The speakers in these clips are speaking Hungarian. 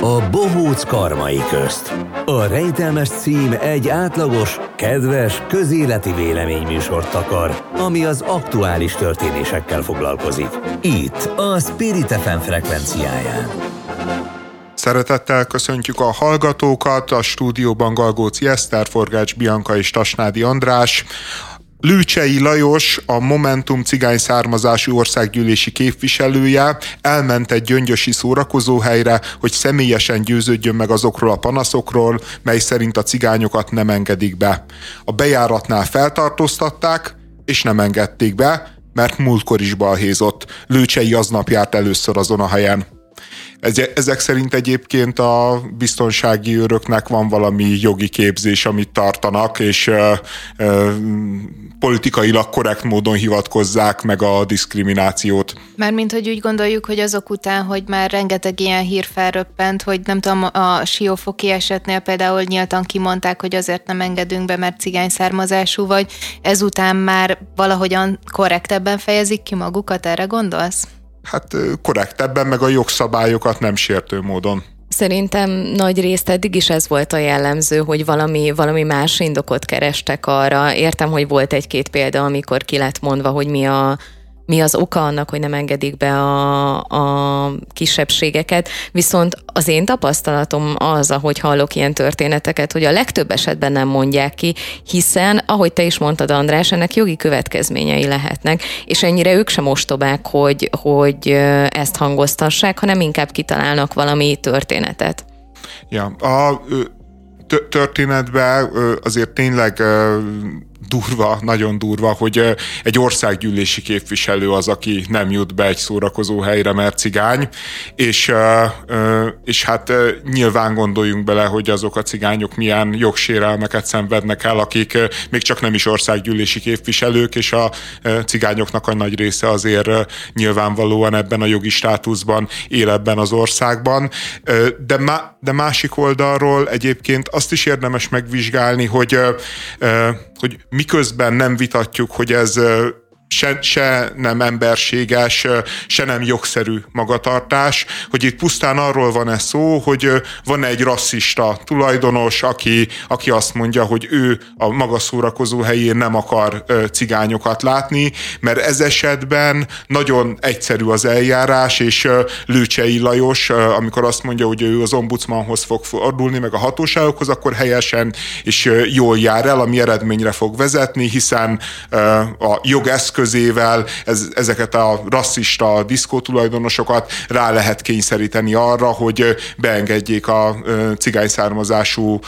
A bohóc karmai közt. A rejtelmes cím egy átlagos, kedves, közéleti véleményműsort takar, ami az aktuális történésekkel foglalkozik. Itt, a Spirit FM frekvenciáján. Szeretettel köszöntjük a hallgatókat, a stúdióban Galgóci Eszter, Forgács Bianca és Tasnádi András. Lőcsei Lajos, a Momentum cigány származású országgyűlési képviselője elment egy gyöngyösi szórakozóhelyre, hogy személyesen győződjön meg azokról a panaszokról, mely szerint a cigányokat nem engedik be. A bejáratnál feltartóztatták, és nem engedték be, mert múltkor is balhézott. Lőcsei aznap járt először azon a helyen. Ezek szerint egyébként a biztonsági őröknek van valami jogi képzés, amit tartanak, és ö, ö, politikailag korrekt módon hivatkozzák meg a diszkriminációt. Mármint, hogy úgy gondoljuk, hogy azok után, hogy már rengeteg ilyen hír felröppent, hogy nem tudom, a siófoki esetnél például nyíltan kimondták, hogy azért nem engedünk be, mert cigány származású vagy, ezután már valahogyan korrektebben fejezik ki magukat, erre gondolsz? Hát korrektebben, meg a jogszabályokat nem sértő módon. Szerintem nagy részt eddig is ez volt a jellemző, hogy valami, valami más indokot kerestek arra. Értem, hogy volt egy-két példa, amikor ki lett mondva, hogy mi a mi az oka annak, hogy nem engedik be a, a kisebbségeket. Viszont az én tapasztalatom az, ahogy hallok ilyen történeteket, hogy a legtöbb esetben nem mondják ki, hiszen, ahogy te is mondtad, András, ennek jogi következményei lehetnek, és ennyire ők sem ostobák, hogy, hogy ezt hangoztassák, hanem inkább kitalálnak valami történetet. Ja, a történetben azért tényleg durva, nagyon durva, hogy egy országgyűlési képviselő az, aki nem jut be egy szórakozó helyre, mert cigány, és, és hát nyilván gondoljunk bele, hogy azok a cigányok milyen jogsérelmeket szenvednek el, akik még csak nem is országgyűlési képviselők, és a cigányoknak a nagy része azért nyilvánvalóan ebben a jogi státuszban él ebben az országban. De, má, de másik oldalról egyébként azt is érdemes megvizsgálni, hogy, hogy miközben nem vitatjuk, hogy ez se, se nem emberséges, se nem jogszerű magatartás, hogy itt pusztán arról van ez szó, hogy van egy rasszista tulajdonos, aki, aki azt mondja, hogy ő a maga szórakozó helyén nem akar cigányokat látni, mert ez esetben nagyon egyszerű az eljárás, és Lőcsei Lajos, amikor azt mondja, hogy ő az ombudsmanhoz fog fordulni, meg a hatóságokhoz, akkor helyesen és jól jár el, ami eredményre fog vezetni, hiszen a jogeszköz eszközével ez, ezeket a rasszista diszkótulajdonosokat rá lehet kényszeríteni arra, hogy beengedjék a cigány származású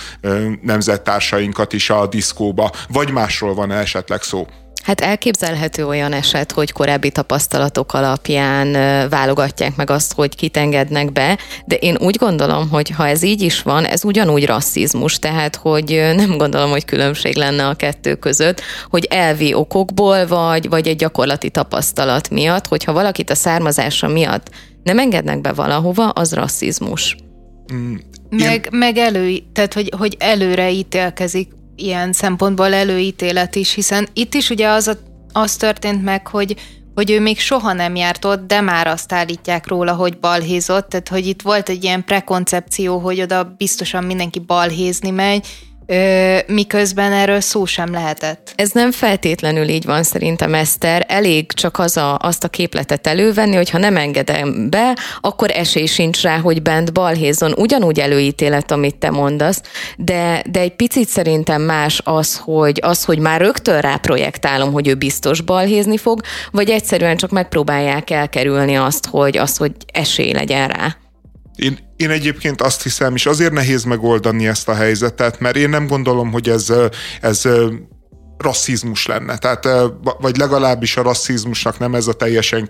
nemzettársainkat is a diszkóba. Vagy másról van esetleg szó? Hát elképzelhető olyan eset, hogy korábbi tapasztalatok alapján válogatják meg azt, hogy kit engednek be, de én úgy gondolom, hogy ha ez így is van, ez ugyanúgy rasszizmus, tehát hogy nem gondolom, hogy különbség lenne a kettő között, hogy elvi okokból vagy, vagy egy gyakorlati tapasztalat miatt, hogyha valakit a származása miatt nem engednek be valahova, az rasszizmus. Mm, meg, meg elő, tehát hogy, hogy előre ítélkezik ilyen szempontból előítélet is, hiszen itt is ugye az, a, az történt meg, hogy hogy ő még soha nem járt ott, de már azt állítják róla, hogy balhézott, tehát hogy itt volt egy ilyen prekoncepció, hogy oda biztosan mindenki balhézni megy, Ö, miközben erről szó sem lehetett. Ez nem feltétlenül így van szerintem, Eszter. Elég csak az a, azt a képletet elővenni, hogy ha nem engedem be, akkor esély sincs rá, hogy bent balhézon. Ugyanúgy előítélet, amit te mondasz, de, de egy picit szerintem más az, hogy, az, hogy már rögtön rá projektálom, hogy ő biztos balhézni fog, vagy egyszerűen csak megpróbálják elkerülni azt, hogy, azt, hogy esély legyen rá. Én, én egyébként azt hiszem, és azért nehéz megoldani ezt a helyzetet, mert én nem gondolom, hogy ez, ez rasszizmus lenne. Tehát, vagy legalábbis a rasszizmusnak nem ez a teljesen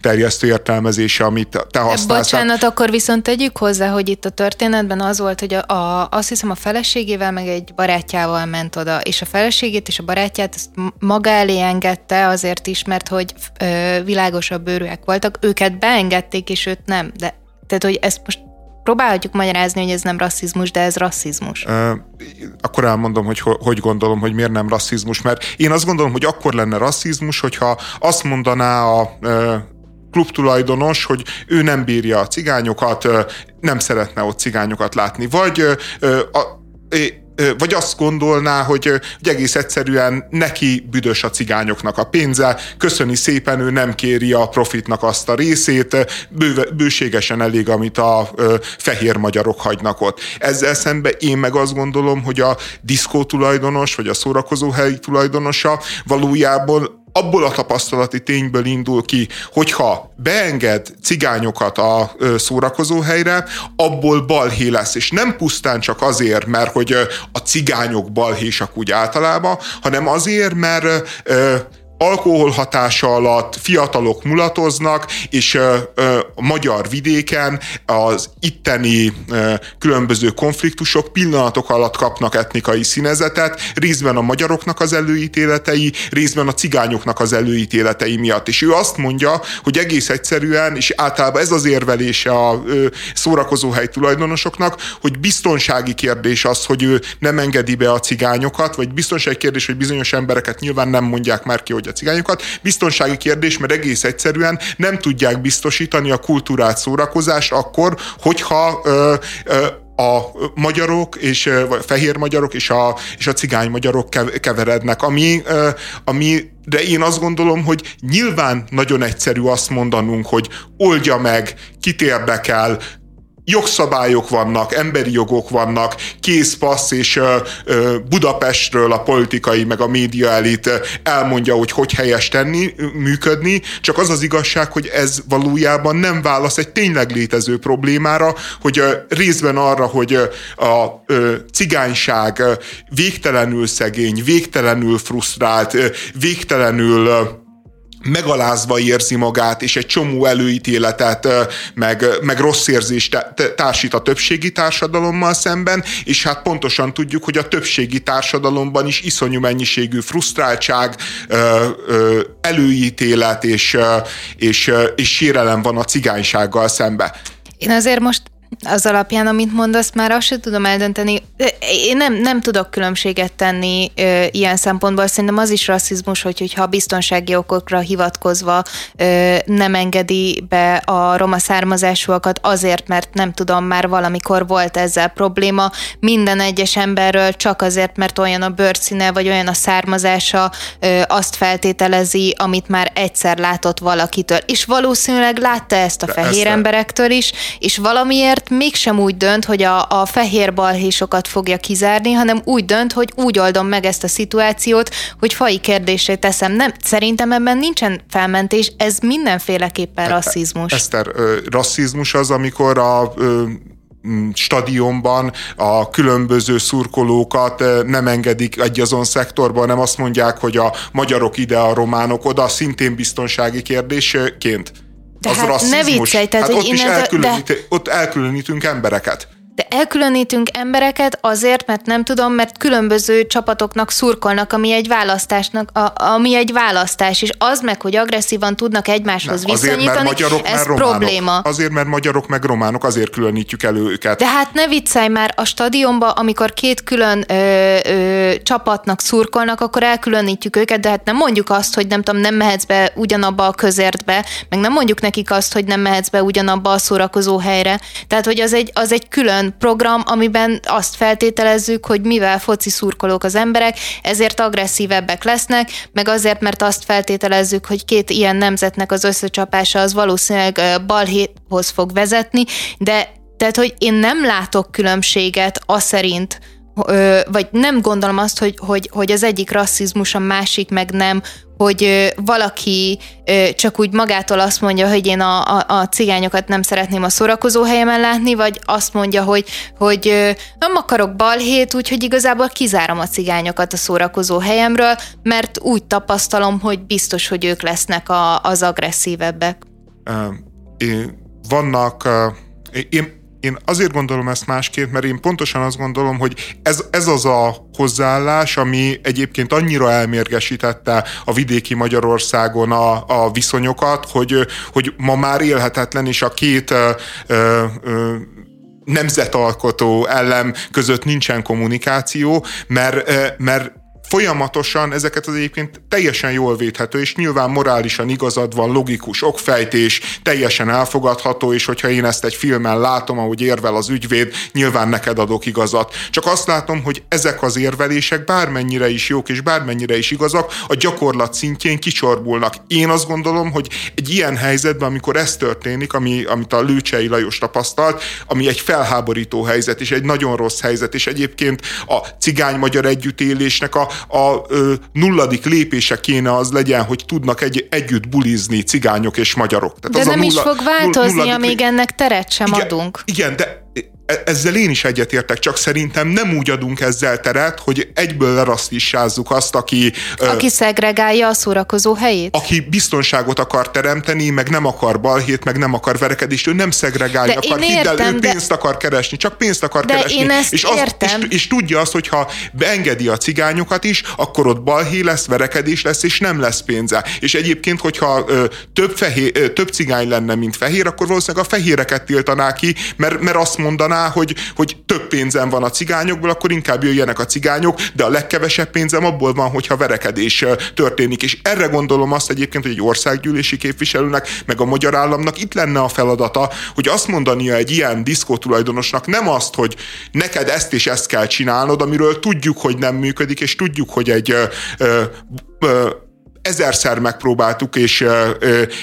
terjesztő értelmezése, amit te használsz. Bocsánat, akkor viszont tegyük hozzá, hogy itt a történetben az volt, hogy a, a, azt hiszem a feleségével meg egy barátjával ment oda, és a feleségét és a barátját ezt maga elé engedte azért is, mert hogy ö, világosabb bőrűek voltak, őket beengedték, és őt nem, de tehát, hogy ezt most próbálhatjuk magyarázni, hogy ez nem rasszizmus, de ez rasszizmus. Uh, akkor elmondom, hogy hogy gondolom, hogy miért nem rasszizmus, mert én azt gondolom, hogy akkor lenne rasszizmus, hogyha azt mondaná a klubtulajdonos, hogy ő nem bírja a cigányokat, nem szeretne ott cigányokat látni. Vagy a, vagy azt gondolná, hogy, hogy egész egyszerűen neki büdös a cigányoknak a pénze, köszöni szépen, ő nem kéri a profitnak azt a részét, bőve, bőségesen elég, amit a fehér magyarok hagynak ott. Ezzel szemben én meg azt gondolom, hogy a diszkó tulajdonos, vagy a szórakozóhely tulajdonosa valójában abból a tapasztalati tényből indul ki, hogyha beenged cigányokat a szórakozóhelyre, abból balhé lesz, és nem pusztán csak azért, mert hogy a cigányok balhésak úgy általában, hanem azért, mert alkohol hatása alatt fiatalok mulatoznak, és a magyar vidéken az itteni különböző konfliktusok pillanatok alatt kapnak etnikai színezetet, részben a magyaroknak az előítéletei, részben a cigányoknak az előítéletei miatt. És ő azt mondja, hogy egész egyszerűen, és általában ez az érvelése a szórakozóhely tulajdonosoknak, hogy biztonsági kérdés az, hogy ő nem engedi be a cigányokat, vagy biztonsági kérdés, hogy bizonyos embereket nyilván nem mondják már ki, hogy a cigányokat. Biztonsági kérdés, mert egész egyszerűen nem tudják biztosítani a kultúrát szórakozást akkor, hogyha ö, ö, a magyarok és vagy fehér magyarok és a, és a cigány magyarok keverednek, ami, ami de én azt gondolom, hogy nyilván nagyon egyszerű azt mondanunk, hogy oldja meg, kit érdekel, jogszabályok vannak, emberi jogok vannak, készpassz, és Budapestről a politikai meg a média elit elmondja, hogy hogy helyes tenni, működni, csak az az igazság, hogy ez valójában nem válasz egy tényleg létező problémára, hogy részben arra, hogy a cigányság végtelenül szegény, végtelenül frusztrált, végtelenül megalázva érzi magát, és egy csomó előítéletet, meg, meg rossz érzést társít a többségi társadalommal szemben, és hát pontosan tudjuk, hogy a többségi társadalomban is iszonyú mennyiségű frusztráltság, előítélet és, és, és sérelem van a cigánysággal szembe. Én azért most az alapján, amit mondasz, már azt sem tudom eldönteni. Én nem, nem tudok különbséget tenni ö, ilyen szempontból. Szerintem az is rasszizmus, hogy, hogyha biztonsági okokra hivatkozva ö, nem engedi be a roma származásúakat azért, mert nem tudom, már valamikor volt ezzel probléma. Minden egyes emberről csak azért, mert olyan a bőrszíne, vagy olyan a származása, ö, azt feltételezi, amit már egyszer látott valakitől. És valószínűleg látta ezt a fehér ezt emberektől is, és valamiért azért mégsem úgy dönt, hogy a, a fehér balhésokat fogja kizárni, hanem úgy dönt, hogy úgy oldom meg ezt a szituációt, hogy fai kérdésre teszem. Nem, szerintem ebben nincsen felmentés, ez mindenféleképpen rasszizmus. Eszter, rasszizmus az, amikor a stadionban a különböző szurkolókat nem engedik egy azon szektorban, nem azt mondják, hogy a magyarok ide, a románok oda, szintén biztonsági kérdésként. De az rasszizmus. ne viccelj, tehát, hát hogy ott, is elkülönít, de... ott elkülönítünk embereket. De elkülönítünk embereket azért, mert nem tudom, mert különböző csapatoknak szurkolnak, ami egy választásnak, a, ami egy választás, és az meg, hogy agresszívan tudnak egymáshoz nem, azért, viszonyítani, mert magyarok, ez mert probléma. Azért, mert magyarok meg románok, azért különítjük elő őket. De hát ne viccelj már, a stadionba, amikor két külön ö, ö, csapatnak szurkolnak, akkor elkülönítjük őket, de hát nem mondjuk azt, hogy nem tudom, nem mehetsz be ugyanabba a közértbe, meg nem mondjuk nekik azt, hogy nem mehetsz be ugyanabba a szórakozó helyre. Tehát, hogy az egy, az egy külön olyan program, amiben azt feltételezzük, hogy mivel foci szurkolók az emberek, ezért agresszívebbek lesznek, meg azért, mert azt feltételezzük, hogy két ilyen nemzetnek az összecsapása az valószínűleg balhéhoz fog vezetni, de tehát, hogy én nem látok különbséget az szerint, vagy nem gondolom azt, hogy, hogy, hogy az egyik rasszizmus, a másik meg nem, hogy valaki csak úgy magától azt mondja, hogy én a, a, a cigányokat nem szeretném a szórakozó helyemen látni, vagy azt mondja, hogy, hogy nem akarok balhét, úgyhogy igazából kizárom a cigányokat a szórakozó helyemről, mert úgy tapasztalom, hogy biztos, hogy ők lesznek a, az agresszívebbek. Vannak, én én azért gondolom ezt másként, mert én pontosan azt gondolom, hogy ez, ez az a hozzáállás, ami egyébként annyira elmérgesítette a vidéki Magyarországon a, a viszonyokat, hogy, hogy ma már élhetetlen, és a két ö, ö, nemzetalkotó ellen között nincsen kommunikáció, mert, mert folyamatosan ezeket az egyébként teljesen jól védhető, és nyilván morálisan igazad van, logikus okfejtés, teljesen elfogadható, és hogyha én ezt egy filmen látom, ahogy érvel az ügyvéd, nyilván neked adok igazat. Csak azt látom, hogy ezek az érvelések bármennyire is jók, és bármennyire is igazak, a gyakorlat szintjén kicsorbulnak. Én azt gondolom, hogy egy ilyen helyzetben, amikor ez történik, ami, amit a Lőcsei Lajos tapasztalt, ami egy felháborító helyzet, és egy nagyon rossz helyzet, és egyébként a cigány-magyar együttélésnek a, a, a nulladik lépése kéne az legyen, hogy tudnak egy, együtt bulizni cigányok és magyarok. Tehát de az nem a nulla, is fog változni, amíg ennek teret sem igen, adunk. Igen, de ezzel én is egyetértek, csak szerintem nem úgy adunk ezzel teret, hogy egyből lerasztissázzuk azt, aki... Aki szegregálja a szórakozó helyét? Aki biztonságot akar teremteni, meg nem akar balhét, meg nem akar verekedést, ő nem szegregálja, de akar, hidd el, ő de... pénzt akar keresni, csak pénzt akar de keresni. Én ezt és, az, értem. És, és tudja azt, hogyha beengedi a cigányokat is, akkor ott balhé lesz, verekedés lesz, és nem lesz pénze. És egyébként, hogyha ö, több, fehér, ö, több cigány lenne, mint fehér, akkor valószínűleg a fehéreket tiltaná ki, mert, mert azt mondaná, hogy, hogy több pénzem van a cigányokból, akkor inkább jöjjenek a cigányok, de a legkevesebb pénzem abból van, hogyha verekedés történik. És erre gondolom azt egyébként, hogy egy országgyűlési képviselőnek, meg a magyar államnak itt lenne a feladata, hogy azt mondania egy ilyen diszkó tulajdonosnak nem azt, hogy neked ezt és ezt kell csinálnod, amiről tudjuk, hogy nem működik, és tudjuk, hogy egy ö, ö, ö, ezerszer megpróbáltuk, és,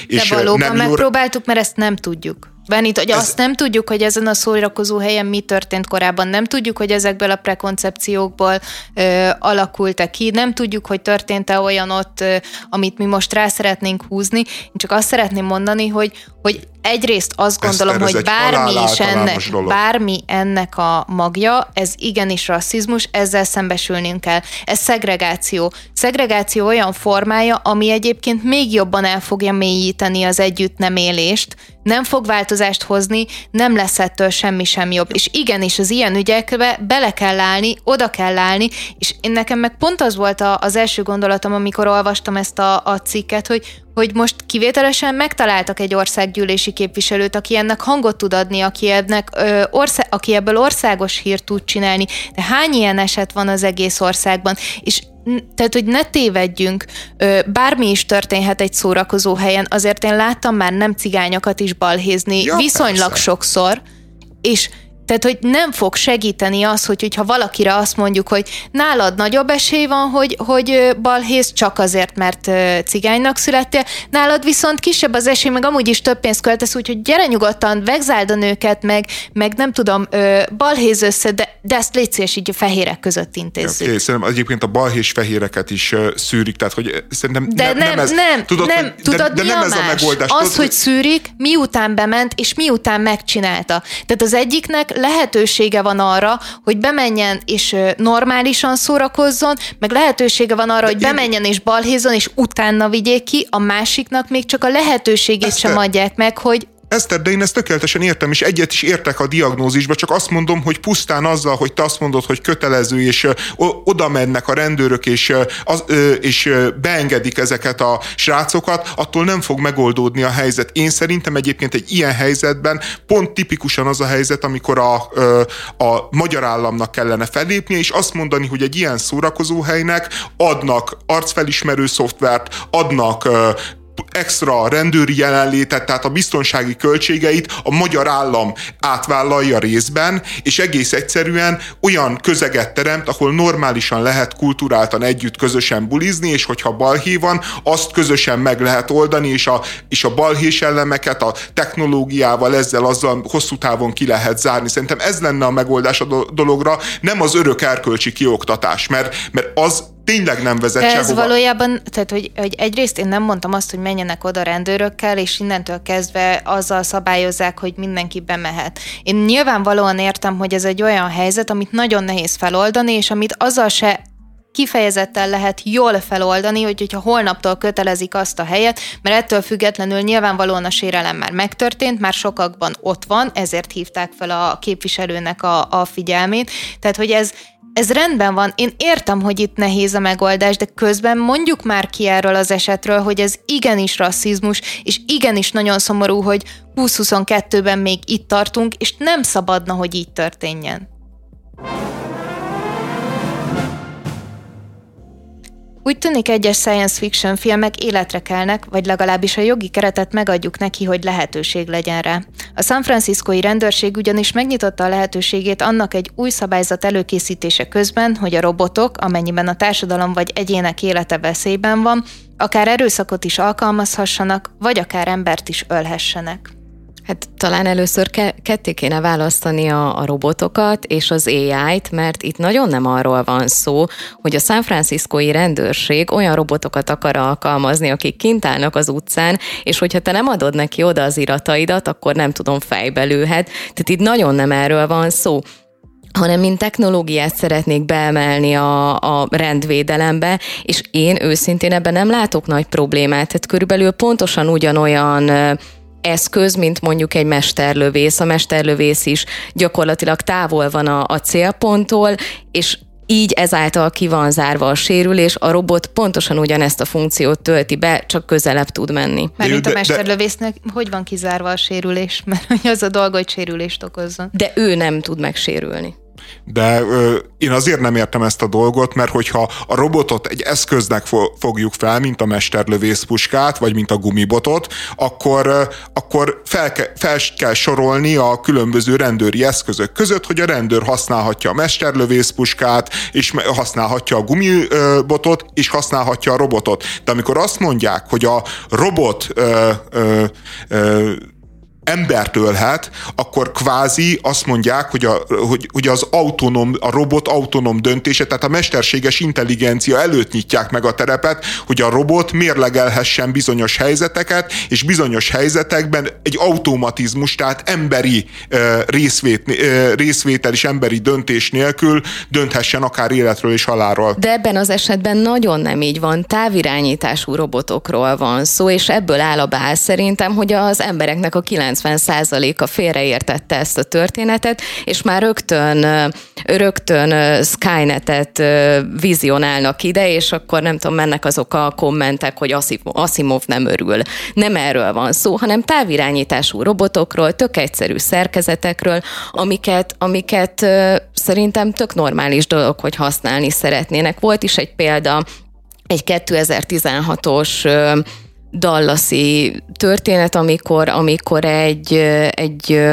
és De valóban nem megpróbáltuk, mert ezt nem tudjuk. Benit, hogy Ez... azt nem tudjuk, hogy ezen a szórakozó helyen mi történt korábban, nem tudjuk, hogy ezekből a prekoncepciókból ö, alakult-e ki, nem tudjuk, hogy történt-e olyan ott, ö, amit mi most rá szeretnénk húzni. Én csak azt szeretném mondani, hogy, hogy egyrészt azt gondolom, Eszter, hogy bármi is ennek, bármi ennek a magja, ez igenis rasszizmus, ezzel szembesülnünk kell. Ez szegregáció. Szegregáció olyan formája, ami egyébként még jobban el fogja mélyíteni az együtt nem élést, nem fog változást hozni, nem lesz ettől semmi sem jobb. És igenis az ilyen ügyekbe bele kell állni, oda kell állni, és én nekem meg pont az volt a, az első gondolatom, amikor olvastam ezt a, a cikket, hogy hogy most kivételesen megtaláltak egy országgyűlési képviselőt, aki ennek hangot tud adni, aki, ennek, ö, ország, aki ebből országos hírt tud csinálni. De hány ilyen eset van az egész országban? És tehát, hogy ne tévedjünk, bármi is történhet egy szórakozó helyen, azért én láttam már nem cigányokat is balhézni ja, viszonylag persze. sokszor, és tehát, hogy nem fog segíteni az, hogy, hogyha valakire azt mondjuk, hogy nálad nagyobb esély van, hogy, hogy balhész csak azért, mert cigánynak születtél, nálad viszont kisebb az esély, meg amúgy is több pénzt költesz, úgyhogy gyere nyugodtan, vegzáld a nőket, meg, meg nem tudom, balhéz össze, de, de ezt légy szíves, így a fehérek között intézzük. Okay, szerintem egyébként a balhés fehéreket is szűrik, tehát hogy szerintem de nem, nem, nem, ez, nem, tudod, nem, hogy, tudod, de, de nem ez a megoldás. Az, tudod, hogy szűrik, miután bement, és miután megcsinálta. Tehát az egyiknek lehetősége van arra, hogy bemenjen és normálisan szórakozzon, meg lehetősége van arra, De hogy én... bemenjen és balhézzon, és utána vigyék ki, a másiknak még csak a lehetőségét Ezt sem adják meg, hogy Eszter, de én ezt tökéletesen értem, és egyet is értek a diagnózisba, csak azt mondom, hogy pusztán azzal, hogy te azt mondod, hogy kötelező, és oda mennek a rendőrök, és, az, és beengedik ezeket a srácokat, attól nem fog megoldódni a helyzet. Én szerintem egyébként egy ilyen helyzetben pont tipikusan az a helyzet, amikor a, a magyar államnak kellene fellépnie, és azt mondani, hogy egy ilyen szórakozóhelynek adnak arcfelismerő szoftvert, adnak extra rendőri jelenlétet, tehát a biztonsági költségeit a magyar állam átvállalja részben, és egész egyszerűen olyan közeget teremt, ahol normálisan lehet kulturáltan együtt közösen bulizni, és hogyha balhé van, azt közösen meg lehet oldani, és a, és a balhés elemeket a technológiával, ezzel, azzal hosszú távon ki lehet zárni. Szerintem ez lenne a megoldás a dologra, nem az örök erkölcsi kioktatás, mert, mert az tényleg nem vezet Ez sehova. valójában, tehát hogy, hogy egyrészt én nem mondtam azt, hogy menjenek oda rendőrökkel, és innentől kezdve azzal szabályozzák, hogy mindenki bemehet. Én nyilvánvalóan értem, hogy ez egy olyan helyzet, amit nagyon nehéz feloldani, és amit azzal se kifejezetten lehet jól feloldani, hogy, hogyha holnaptól kötelezik azt a helyet, mert ettől függetlenül nyilvánvalóan a sérelem már megtörtént, már sokakban ott van, ezért hívták fel a képviselőnek a, a figyelmét. Tehát, hogy ez, ez rendben van, én értem, hogy itt nehéz a megoldás, de közben mondjuk már ki erről az esetről, hogy ez igenis rasszizmus, és igenis nagyon szomorú, hogy 2022-ben még itt tartunk, és nem szabadna, hogy így történjen. Úgy tűnik egyes science fiction filmek életre kelnek, vagy legalábbis a jogi keretet megadjuk neki, hogy lehetőség legyen rá. A San Franciscoi rendőrség ugyanis megnyitotta a lehetőségét annak egy új szabályzat előkészítése közben, hogy a robotok, amennyiben a társadalom vagy egyének élete veszélyben van, akár erőszakot is alkalmazhassanak, vagy akár embert is ölhessenek. Hát talán először ke- ketté kéne választani a, a robotokat és az AI-t, mert itt nagyon nem arról van szó, hogy a San Franciscoi rendőrség olyan robotokat akar alkalmazni, akik kint állnak az utcán, és hogyha te nem adod neki oda az irataidat, akkor nem tudom, fejbe lőhet. Tehát itt nagyon nem erről van szó hanem mint technológiát szeretnék beemelni a, a rendvédelembe, és én őszintén ebben nem látok nagy problémát. Tehát körülbelül pontosan ugyanolyan eszköz, mint mondjuk egy mesterlövész. A mesterlövész is gyakorlatilag távol van a, a célponttól, és így ezáltal ki van zárva a sérülés, a robot pontosan ugyanezt a funkciót tölti be, csak közelebb tud menni. Mert a mesterlövésznek hogy van kizárva a sérülés? Mert az a dolga, hogy sérülést okozzon. De ő nem tud megsérülni. De ö, én azért nem értem ezt a dolgot, mert hogyha a robotot egy eszköznek fo- fogjuk fel, mint a mesterlövészpuskát, vagy mint a gumibotot, akkor, ö, akkor fel, ke- fel kell sorolni a különböző rendőri eszközök között, hogy a rendőr használhatja a mesterlövészpuskát, és használhatja a gumibotot, és használhatja a robotot. De amikor azt mondják, hogy a robot ö, ö, ö, embert ölhet, akkor kvázi azt mondják, hogy, a, hogy, hogy az autonóm, a robot autonóm döntése, tehát a mesterséges intelligencia előtt nyitják meg a terepet, hogy a robot mérlegelhessen bizonyos helyzeteket, és bizonyos helyzetekben egy automatizmus, tehát emberi uh, részvét, uh, részvétel és emberi döntés nélkül dönthessen akár életről és halálról. De ebben az esetben nagyon nem így van, távirányítású robotokról van szó, és ebből áll a bál szerintem, hogy az embereknek a 9 90%-a félreértette ezt a történetet, és már rögtön, rögtön Skynetet vizionálnak ide, és akkor nem tudom, mennek azok a kommentek, hogy Asimov nem örül. Nem erről van szó, hanem távirányítású robotokról, tök egyszerű szerkezetekről, amiket, amiket szerintem tök normális dolog, hogy használni szeretnének. Volt is egy példa, egy 2016-os dallasi történet, amikor, amikor egy, egy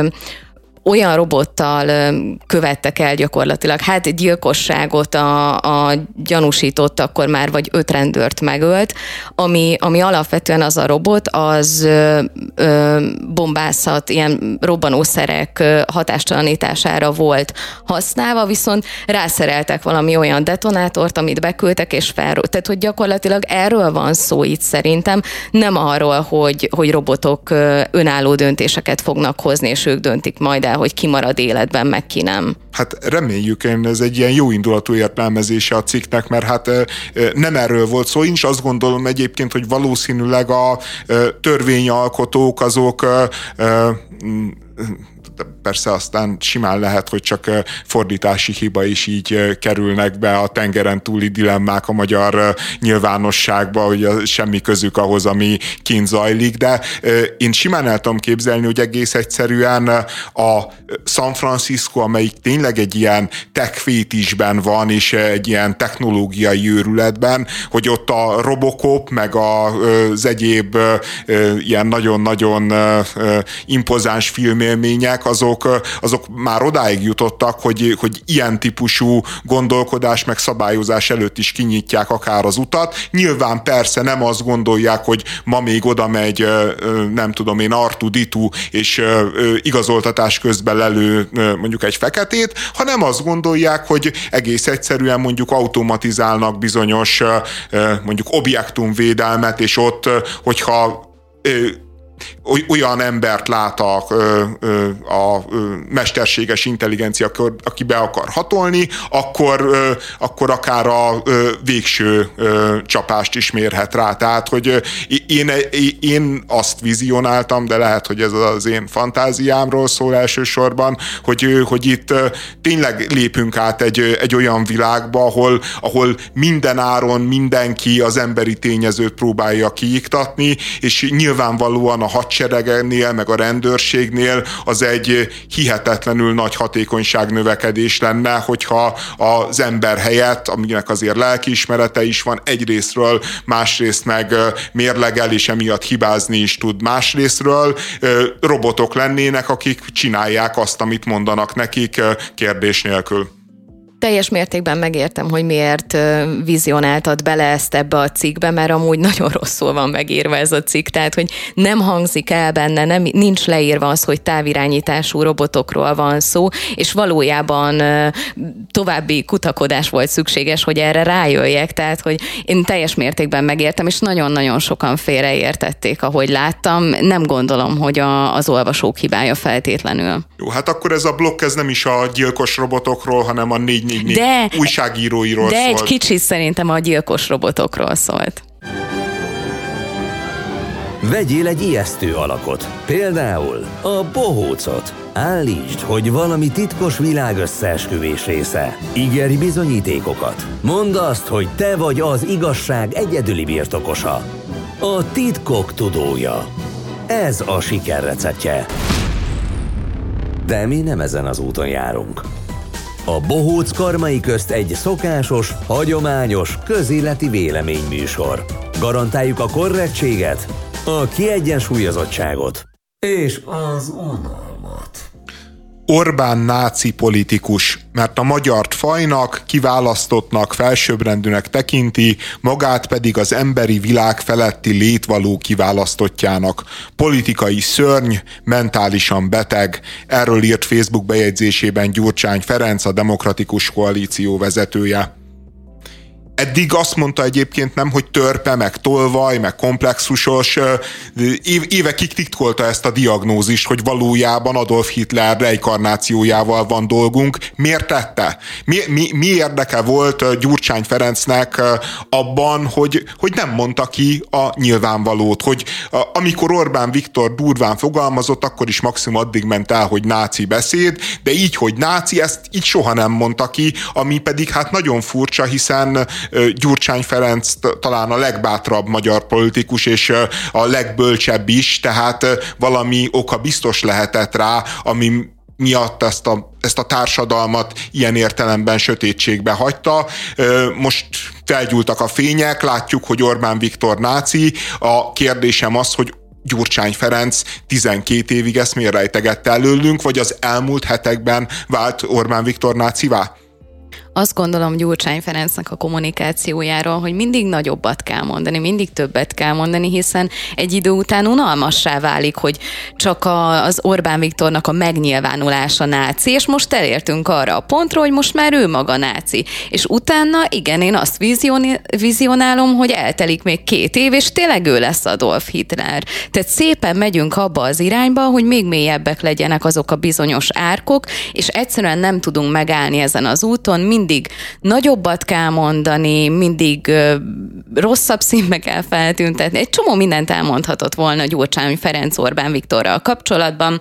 olyan robottal követtek el gyakorlatilag, hát gyilkosságot a, a gyanúsított akkor már, vagy öt rendőrt megölt, ami, ami alapvetően az a robot, az ö, ö, bombászat, ilyen robbanószerek hatástalanítására volt használva, viszont rászereltek valami olyan detonátort, amit beküldtek, és fel, tehát hogy gyakorlatilag erről van szó itt szerintem, nem arról, hogy, hogy robotok önálló döntéseket fognak hozni, és ők döntik majd el, hogy ki marad életben, meg ki nem. Hát reméljük, én ez egy ilyen jó indulatú értelmezése a cikknek, mert hát nem erről volt szó. Én is azt gondolom egyébként, hogy valószínűleg a törvényalkotók azok persze aztán simán lehet, hogy csak fordítási hiba is így kerülnek be a tengeren túli dilemmák a magyar nyilvánosságba, hogy semmi közük ahhoz, ami kint zajlik, de én simán el tudom képzelni, hogy egész egyszerűen a San Francisco, amelyik tényleg egy ilyen tech van, és egy ilyen technológiai őrületben, hogy ott a Robocop, meg az egyéb ilyen nagyon-nagyon impozáns filmélmények, azok, azok már odáig jutottak, hogy, hogy ilyen típusú gondolkodás meg szabályozás előtt is kinyitják akár az utat. Nyilván persze nem azt gondolják, hogy ma még oda megy, nem tudom én, Artu Ditu, és igazoltatás közben lelő mondjuk egy feketét, hanem azt gondolják, hogy egész egyszerűen mondjuk automatizálnak bizonyos mondjuk objektumvédelmet, és ott, hogyha olyan embert lát a, a mesterséges intelligencia, aki be akar hatolni, akkor, akkor akár a végső csapást is mérhet rá. Tehát, hogy én, én azt vizionáltam, de lehet, hogy ez az én fantáziámról szól elsősorban, hogy, hogy itt tényleg lépünk át egy, egy olyan világba, ahol, ahol minden áron mindenki az emberi tényezőt próbálja kiiktatni, és nyilvánvalóan a hadseregnél, meg a rendőrségnél, az egy hihetetlenül nagy hatékonyság növekedés lenne, hogyha az ember helyett, aminek azért lelkiismerete is van, egyrésztről, másrészt meg mérlegel, és emiatt hibázni is tud másrésztről, robotok lennének, akik csinálják azt, amit mondanak nekik kérdés nélkül teljes mértékben megértem, hogy miért vizionáltad bele ezt ebbe a cikkbe, mert amúgy nagyon rosszul van megírva ez a cikk, tehát hogy nem hangzik el benne, nem, nincs leírva az, hogy távirányítású robotokról van szó, és valójában további kutakodás volt szükséges, hogy erre rájöjjek, tehát hogy én teljes mértékben megértem, és nagyon-nagyon sokan félreértették, ahogy láttam. Nem gondolom, hogy a, az olvasók hibája feltétlenül. Jó, hát akkor ez a blokk ez nem is a gyilkos robotokról, hanem a négy de, újságíróiról De szólt. egy kicsit szerintem a gyilkos robotokról szólt. Vegyél egy ijesztő alakot, például a bohócot. Állítsd, hogy valami titkos világ összeesküvés része. Ígérj bizonyítékokat. Mondd azt, hogy te vagy az igazság egyedüli birtokosa. A titkok tudója. Ez a siker receptje. De mi nem ezen az úton járunk. A Bohóc Karmai közt egy szokásos, hagyományos, közéleti véleményműsor. Garantáljuk a korrektséget, a kiegyensúlyozottságot és az unalmat. Orbán náci politikus, mert a magyart fajnak, kiválasztottnak, felsőbbrendűnek tekinti, magát pedig az emberi világ feletti létvaló kiválasztottjának. Politikai szörny, mentálisan beteg, erről írt Facebook bejegyzésében Gyurcsány Ferenc, a Demokratikus Koalíció vezetője. Eddig azt mondta egyébként nem, hogy törpe, meg tolvaj, meg komplexusos. Évekig titkolta ezt a diagnózist, hogy valójában Adolf Hitler reinkarnációjával van dolgunk. Miért tette? Mi, mi, mi érdeke volt Gyurcsány Ferencnek abban, hogy, hogy nem mondta ki a nyilvánvalót, hogy amikor Orbán Viktor durván fogalmazott, akkor is maximum addig ment el, hogy náci beszéd, de így, hogy náci, ezt így soha nem mondta ki, ami pedig hát nagyon furcsa, hiszen Gyurcsány Ferenc talán a legbátrabb magyar politikus, és a legbölcsebb is, tehát valami oka biztos lehetett rá, ami miatt ezt a, ezt a társadalmat ilyen értelemben sötétségbe hagyta. Most felgyúltak a fények, látjuk, hogy Orbán Viktor náci. A kérdésem az, hogy Gyurcsány Ferenc 12 évig ezt miért rejtegette előlünk, vagy az elmúlt hetekben vált Orbán Viktor nácivá? Azt gondolom Gyurcsány Ferencnek a kommunikációjáról, hogy mindig nagyobbat kell mondani, mindig többet kell mondani, hiszen egy idő után unalmassá válik, hogy csak a, az Orbán Viktornak a megnyilvánulása náci, és most elértünk arra a pontra, hogy most már ő maga náci. És utána, igen, én azt vizionálom, hogy eltelik még két év, és tényleg ő lesz Adolf Hitler. Tehát szépen megyünk abba az irányba, hogy még mélyebbek legyenek azok a bizonyos árkok, és egyszerűen nem tudunk megállni ezen az úton, mind mindig nagyobbat kell mondani, mindig rosszabb színbe kell feltüntetni. Egy csomó mindent elmondhatott volna Gyurcsány Ferenc Orbán Viktorral kapcsolatban,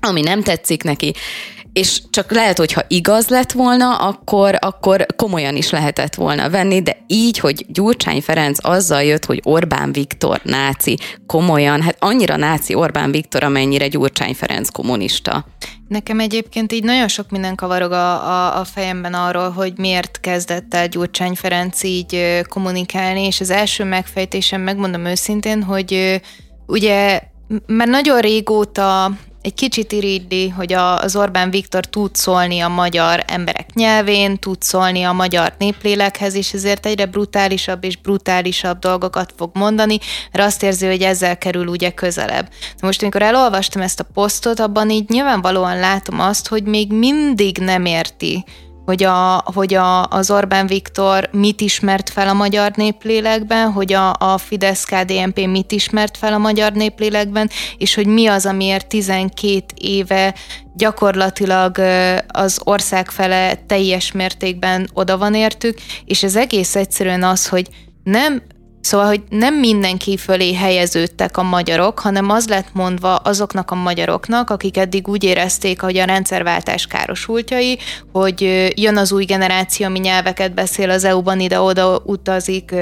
ami nem tetszik neki és csak lehet, hogyha igaz lett volna, akkor, akkor komolyan is lehetett volna venni, de így, hogy Gyurcsány Ferenc azzal jött, hogy Orbán Viktor náci, komolyan, hát annyira náci Orbán Viktor, amennyire Gyurcsány Ferenc kommunista. Nekem egyébként így nagyon sok minden kavarog a, a, a fejemben arról, hogy miért kezdett el Gyurcsány Ferenc így kommunikálni, és az első megfejtésem, megmondom őszintén, hogy ugye mert nagyon régóta egy kicsit iridli, hogy a, az Orbán Viktor tud szólni a magyar emberek nyelvén, tud szólni a magyar néplélekhez, és ezért egyre brutálisabb és brutálisabb dolgokat fog mondani, mert azt érzi, hogy ezzel kerül ugye közelebb. De most, amikor elolvastam ezt a posztot, abban így nyilvánvalóan látom azt, hogy még mindig nem érti, hogy, a, hogy a, az Orbán Viktor mit ismert fel a magyar néplélekben, hogy a, a Fidesz-KDNP mit ismert fel a magyar néplélekben, és hogy mi az, amiért 12 éve gyakorlatilag az ország fele teljes mértékben oda van értük, és ez egész egyszerűen az, hogy nem Szóval, hogy nem mindenki fölé helyeződtek a magyarok, hanem az lett mondva azoknak a magyaroknak, akik eddig úgy érezték, hogy a rendszerváltás károsultjai, hogy jön az új generáció, ami nyelveket beszél az EU-ban, ide-oda utazik,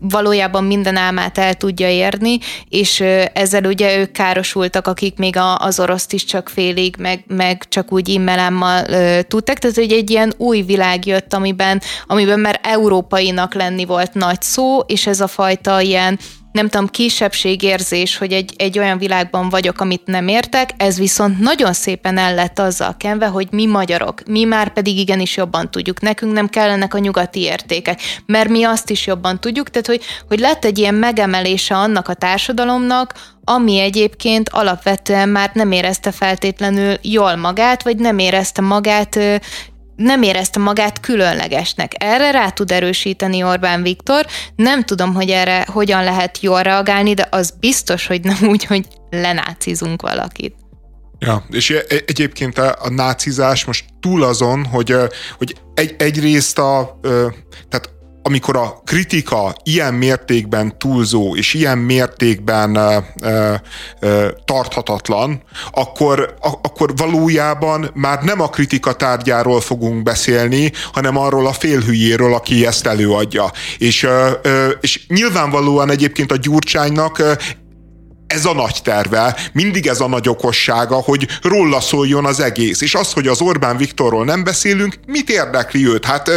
valójában minden álmát el tudja érni, és ezzel ugye ők károsultak, akik még az oroszt is csak félig, meg, meg csak úgy immelámmal tudtak, tehát hogy egy ilyen új világ jött, amiben, amiben már európainak lenni volt nagy szó, és ez a fajta ilyen nem tudom, kisebbségérzés, hogy egy, egy olyan világban vagyok, amit nem értek, ez viszont nagyon szépen el lett azzal kenve, hogy mi magyarok, mi már pedig igenis jobban tudjuk, nekünk nem kellenek a nyugati értékek, mert mi azt is jobban tudjuk, tehát hogy, hogy lett egy ilyen megemelése annak a társadalomnak, ami egyébként alapvetően már nem érezte feltétlenül jól magát, vagy nem érezte magát nem érezte magát különlegesnek. Erre rá tud erősíteni Orbán Viktor. Nem tudom, hogy erre hogyan lehet jól reagálni, de az biztos, hogy nem úgy, hogy lenácizunk valakit. Ja, és e-, egyébként a, a nácizás most túl azon, hogy, hogy egy, egyrészt a, tehát amikor a kritika ilyen mértékben túlzó és ilyen mértékben ö, ö, ö, tarthatatlan, akkor, a, akkor valójában már nem a kritika tárgyáról fogunk beszélni, hanem arról a félhülyéről, aki ezt előadja. És, ö, ö, és nyilvánvalóan egyébként a Gyurcsánynak ez a nagy terve, mindig ez a nagy okossága, hogy róla szóljon az egész. És az, hogy az Orbán Viktorról nem beszélünk, mit érdekli őt? Hát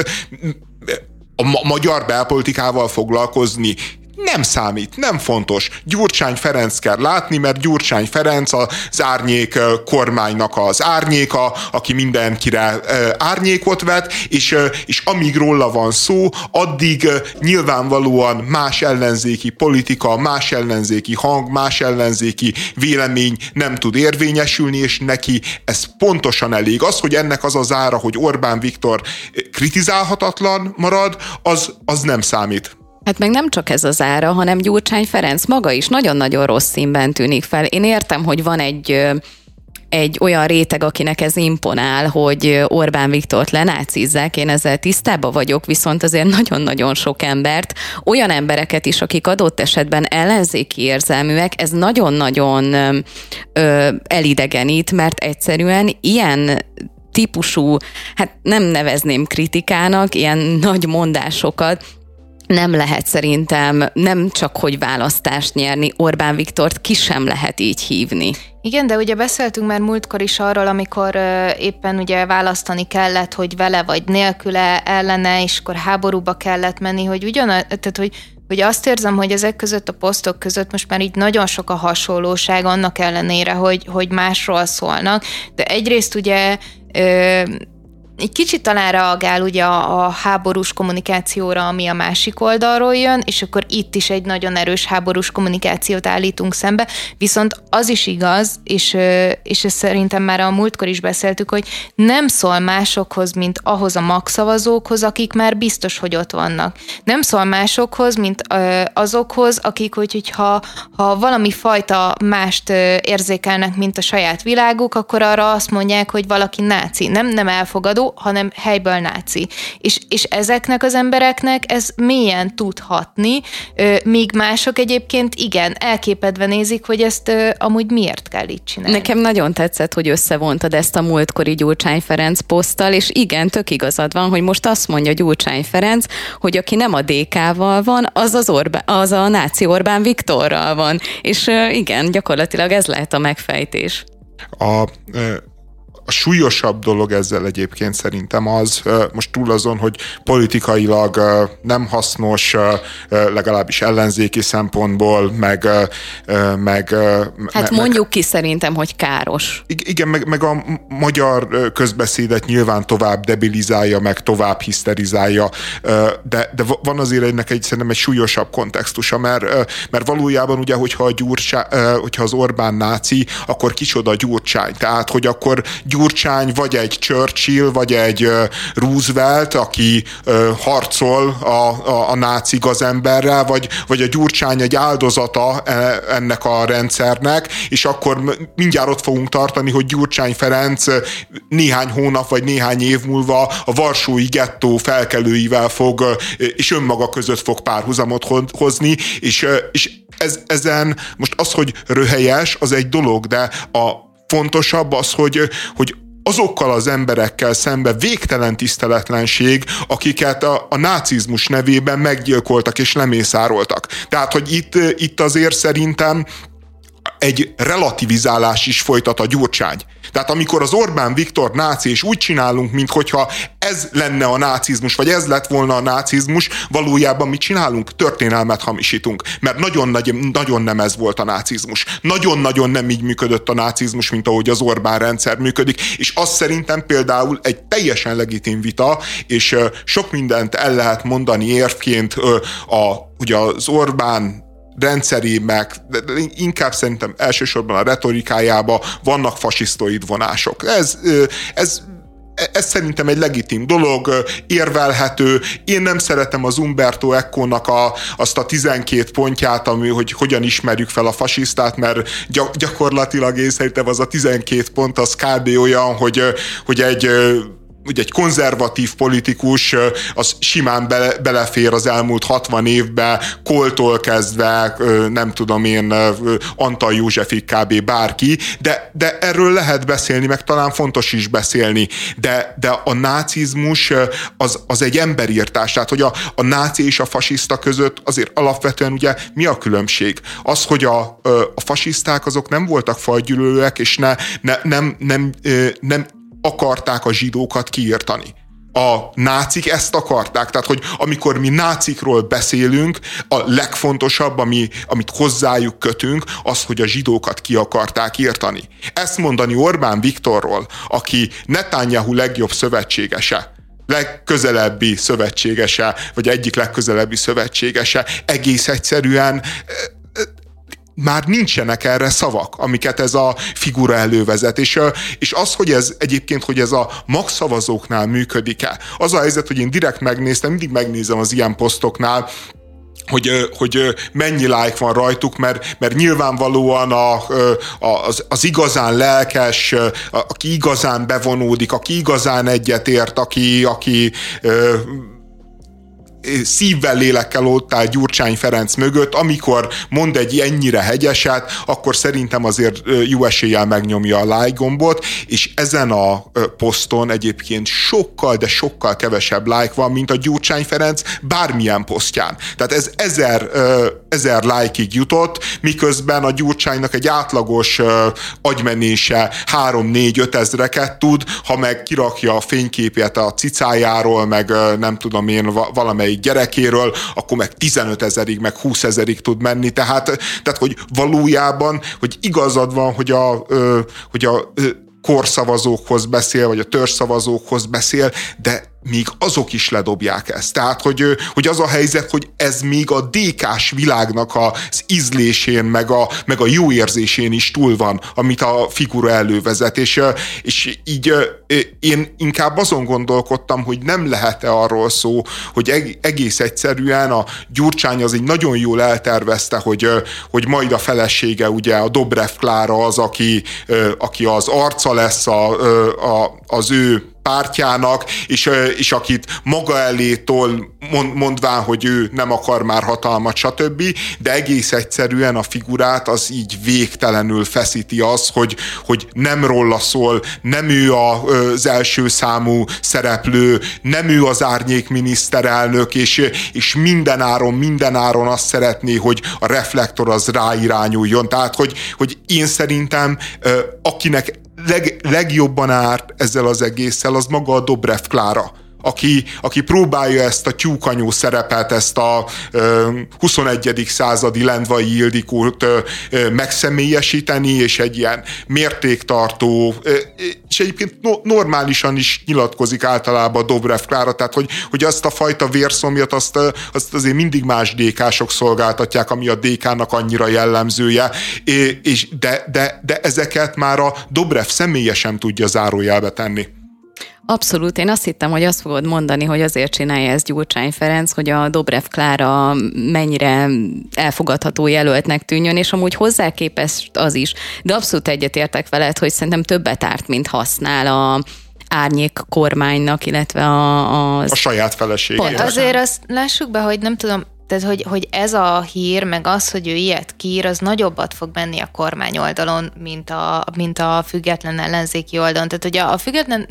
a ma- magyar belpolitikával foglalkozni nem számít, nem fontos. Gyurcsány Ferenc kell látni, mert Gyurcsány Ferenc az árnyék kormánynak az árnyéka, aki mindenkire árnyékot vet, és, és amíg róla van szó, addig nyilvánvalóan más ellenzéki politika, más ellenzéki hang, más ellenzéki vélemény nem tud érvényesülni, és neki ez pontosan elég. Az, hogy ennek az az ára, hogy Orbán Viktor kritizálhatatlan marad, az, az nem számít. Hát meg nem csak ez az ára, hanem Gyurcsány Ferenc maga is nagyon-nagyon rossz színben tűnik fel. Én értem, hogy van egy egy olyan réteg, akinek ez imponál, hogy Orbán Viktort lenácizzák, én ezzel tisztában vagyok, viszont azért nagyon-nagyon sok embert, olyan embereket is, akik adott esetben ellenzéki érzelműek, ez nagyon-nagyon ö, elidegenít, mert egyszerűen ilyen típusú, hát nem nevezném kritikának, ilyen nagy mondásokat nem lehet szerintem nem csak hogy választást nyerni, Orbán Viktort ki sem lehet így hívni. Igen, de ugye beszéltünk már múltkor is arról, amikor éppen ugye választani kellett, hogy vele vagy nélküle, ellene, és akkor háborúba kellett menni, hogy ugyan, tehát hogy hogy azt érzem, hogy ezek között a posztok között most már így nagyon sok a hasonlóság annak ellenére, hogy, hogy másról szólnak, de egyrészt ugye egy kicsit talán reagál ugye a, háborús kommunikációra, ami a másik oldalról jön, és akkor itt is egy nagyon erős háborús kommunikációt állítunk szembe, viszont az is igaz, és, és ezt szerintem már a múltkor is beszéltük, hogy nem szól másokhoz, mint ahhoz a magszavazókhoz, akik már biztos, hogy ott vannak. Nem szól másokhoz, mint azokhoz, akik, hogy, hogyha ha valami fajta mást érzékelnek, mint a saját világuk, akkor arra azt mondják, hogy valaki náci. Nem, nem elfogadó, hanem helyből náci. És, és ezeknek az embereknek ez mélyen tud hatni, míg mások egyébként igen, elképedve nézik, hogy ezt amúgy miért kell így csinálni. Nekem nagyon tetszett, hogy összevontad ezt a múltkori Gyurcsány Ferenc poszttal, és igen, tök igazad van, hogy most azt mondja Gyurcsány Ferenc, hogy aki nem a DK-val van, az az, Orbán, az a náci Orbán Viktorral van. És igen, gyakorlatilag ez lehet a megfejtés. A, a súlyosabb dolog ezzel egyébként szerintem az, most túl azon, hogy politikailag nem hasznos, legalábbis ellenzéki szempontból, meg... meg hát me, mondjuk meg, ki szerintem, hogy káros. Igen, meg, meg a magyar közbeszédet nyilván tovább debilizálja, meg tovább hiszterizálja, de, de van azért ennek egy, szerintem egy súlyosabb kontextusa, mert, mert valójában ugye, hogyha, a gyurcsá, hogyha az Orbán náci, akkor kicsoda Gyurcsány, tehát hogy akkor Gyurcsány vagy egy Churchill, vagy egy Roosevelt, aki harcol a, a, a náci gazemberrel, vagy, vagy a Gyurcsány egy áldozata e, ennek a rendszernek, és akkor mindjárt ott fogunk tartani, hogy Gyurcsány Ferenc néhány hónap vagy néhány év múlva a Varsói gettó felkelőivel fog, és önmaga között fog párhuzamot hozni, és, és ez, ezen most az, hogy röhelyes, az egy dolog, de a fontosabb az, hogy, hogy azokkal az emberekkel szembe végtelen tiszteletlenség, akiket a, a nácizmus nevében meggyilkoltak és lemészároltak. Tehát, hogy itt, itt azért szerintem egy relativizálás is folytat a Gyurcsány. Tehát amikor az Orbán Viktor náci, és úgy csinálunk, mintha ez lenne a nácizmus, vagy ez lett volna a nácizmus, valójában mit csinálunk? Történelmet hamisítunk. Mert nagyon, nagyon nem ez volt a nácizmus. Nagyon-nagyon nem így működött a nácizmus, mint ahogy az Orbán rendszer működik. És az szerintem például egy teljesen legitim vita, és sok mindent el lehet mondani érvként a, ugye az Orbán rendszerémek, de inkább szerintem elsősorban a retorikájába vannak fasisztoid vonások. Ez, ez ez szerintem egy legitim dolog, érvelhető. Én nem szeretem az Umberto Eco-nak a, azt a 12 pontját, ami, hogy hogyan ismerjük fel a fasisztát, mert gyakorlatilag én szerintem az a 12 pont az kb. olyan, hogy, hogy egy ugye egy konzervatív politikus az simán bele, belefér az elmúlt 60 évben, Koltól kezdve, nem tudom én, Antal Józsefig kb. bárki, de, de erről lehet beszélni, meg talán fontos is beszélni, de, de a nácizmus az, az egy emberírtás, tehát hogy a, a náci és a fasiszta között azért alapvetően ugye mi a különbség? Az, hogy a, a fasiszták azok nem voltak fajgyűlölőek, és ne, ne, nem, nem, nem akarták a zsidókat kiirtani. A nácik ezt akarták, tehát hogy amikor mi nácikról beszélünk, a legfontosabb, ami, amit hozzájuk kötünk, az, hogy a zsidókat ki akarták írtani. Ezt mondani Orbán Viktorról, aki Netanyahu legjobb szövetségese, legközelebbi szövetségese, vagy egyik legközelebbi szövetségese, egész egyszerűen már nincsenek erre szavak, amiket ez a figura elővezet. És, és az, hogy ez egyébként, hogy ez a magszavazóknál működik-e, az a helyzet, hogy én direkt megnéztem, mindig megnézem az ilyen posztoknál, hogy, hogy mennyi like van rajtuk, mert, mert nyilvánvalóan a, az, az igazán lelkes, aki igazán bevonódik, aki igazán egyetért, aki, aki szívvel, lélekkel ott áll Gyurcsány Ferenc mögött, amikor mond egy ennyire hegyeset, akkor szerintem azért jó eséllyel megnyomja a like gombot, és ezen a poszton egyébként sokkal, de sokkal kevesebb like van, mint a Gyurcsány Ferenc bármilyen posztján. Tehát ez ezer, ezer like-ig jutott, miközben a Gyurcsánynak egy átlagos agymenése 3-4-5 ezreket tud, ha meg kirakja a fényképét a cicájáról, meg nem tudom én, valamelyik valamelyik gyerekéről, akkor meg 15 ezerig, meg 20 ezerig tud menni. Tehát, tehát hogy valójában, hogy igazad van, hogy a, hogy a korszavazókhoz beszél, vagy a törzszavazókhoz beszél, de még azok is ledobják ezt. Tehát, hogy, hogy az a helyzet, hogy ez még a dékás világnak az ízlésén, meg a, meg a jó érzésén is túl van, amit a figura elővezet. És, és így én inkább azon gondolkodtam, hogy nem lehet-e arról szó, hogy egész egyszerűen a Gyurcsány az egy nagyon jól eltervezte, hogy, hogy majd a felesége, ugye a Dobrev Klára az, aki, aki az arca lesz a, a, az ő pártjának, és, és akit maga elétól mondván, hogy ő nem akar már hatalmat, stb., de egész egyszerűen a figurát az így végtelenül feszíti az, hogy, hogy nem róla szól, nem ő az első számú szereplő, nem ő az árnyék miniszterelnök, és, és minden áron, minden áron azt szeretné, hogy a reflektor az ráirányuljon. Tehát, hogy, hogy én szerintem akinek leg, legjobban árt ezzel az egésszel, az maga a Dobrev Klára aki, aki próbálja ezt a tyúkanyó szerepet, ezt a ö, 21. századi Lendvai Ildikót ö, ö, megszemélyesíteni, és egy ilyen mértéktartó, ö, és egyébként no, normálisan is nyilatkozik általában Dobrev Klára, tehát hogy, hogy azt a fajta vérszomjat, azt, azt azért mindig más dékások szolgáltatják, ami a dékának annyira jellemzője, és de, de, de ezeket már a Dobrev személyesen tudja zárójelbe tenni. Abszolút, én azt hittem, hogy azt fogod mondani, hogy azért csinálja ezt Gyurcsány Ferenc, hogy a Dobrev Klára mennyire elfogadható jelöltnek tűnjön, és amúgy hozzá képest az is. De abszolút egyetértek veled, hogy szerintem többet árt, mint használ a, árnyék kormánynak, illetve a, az... A saját feleségének. Azért azt lássuk be, hogy nem tudom, tehát, hogy, hogy ez a hír, meg az, hogy ő ilyet kír, az nagyobbat fog menni a kormány oldalon, mint a, mint a független ellenzéki oldalon. Tehát, hogy a, a független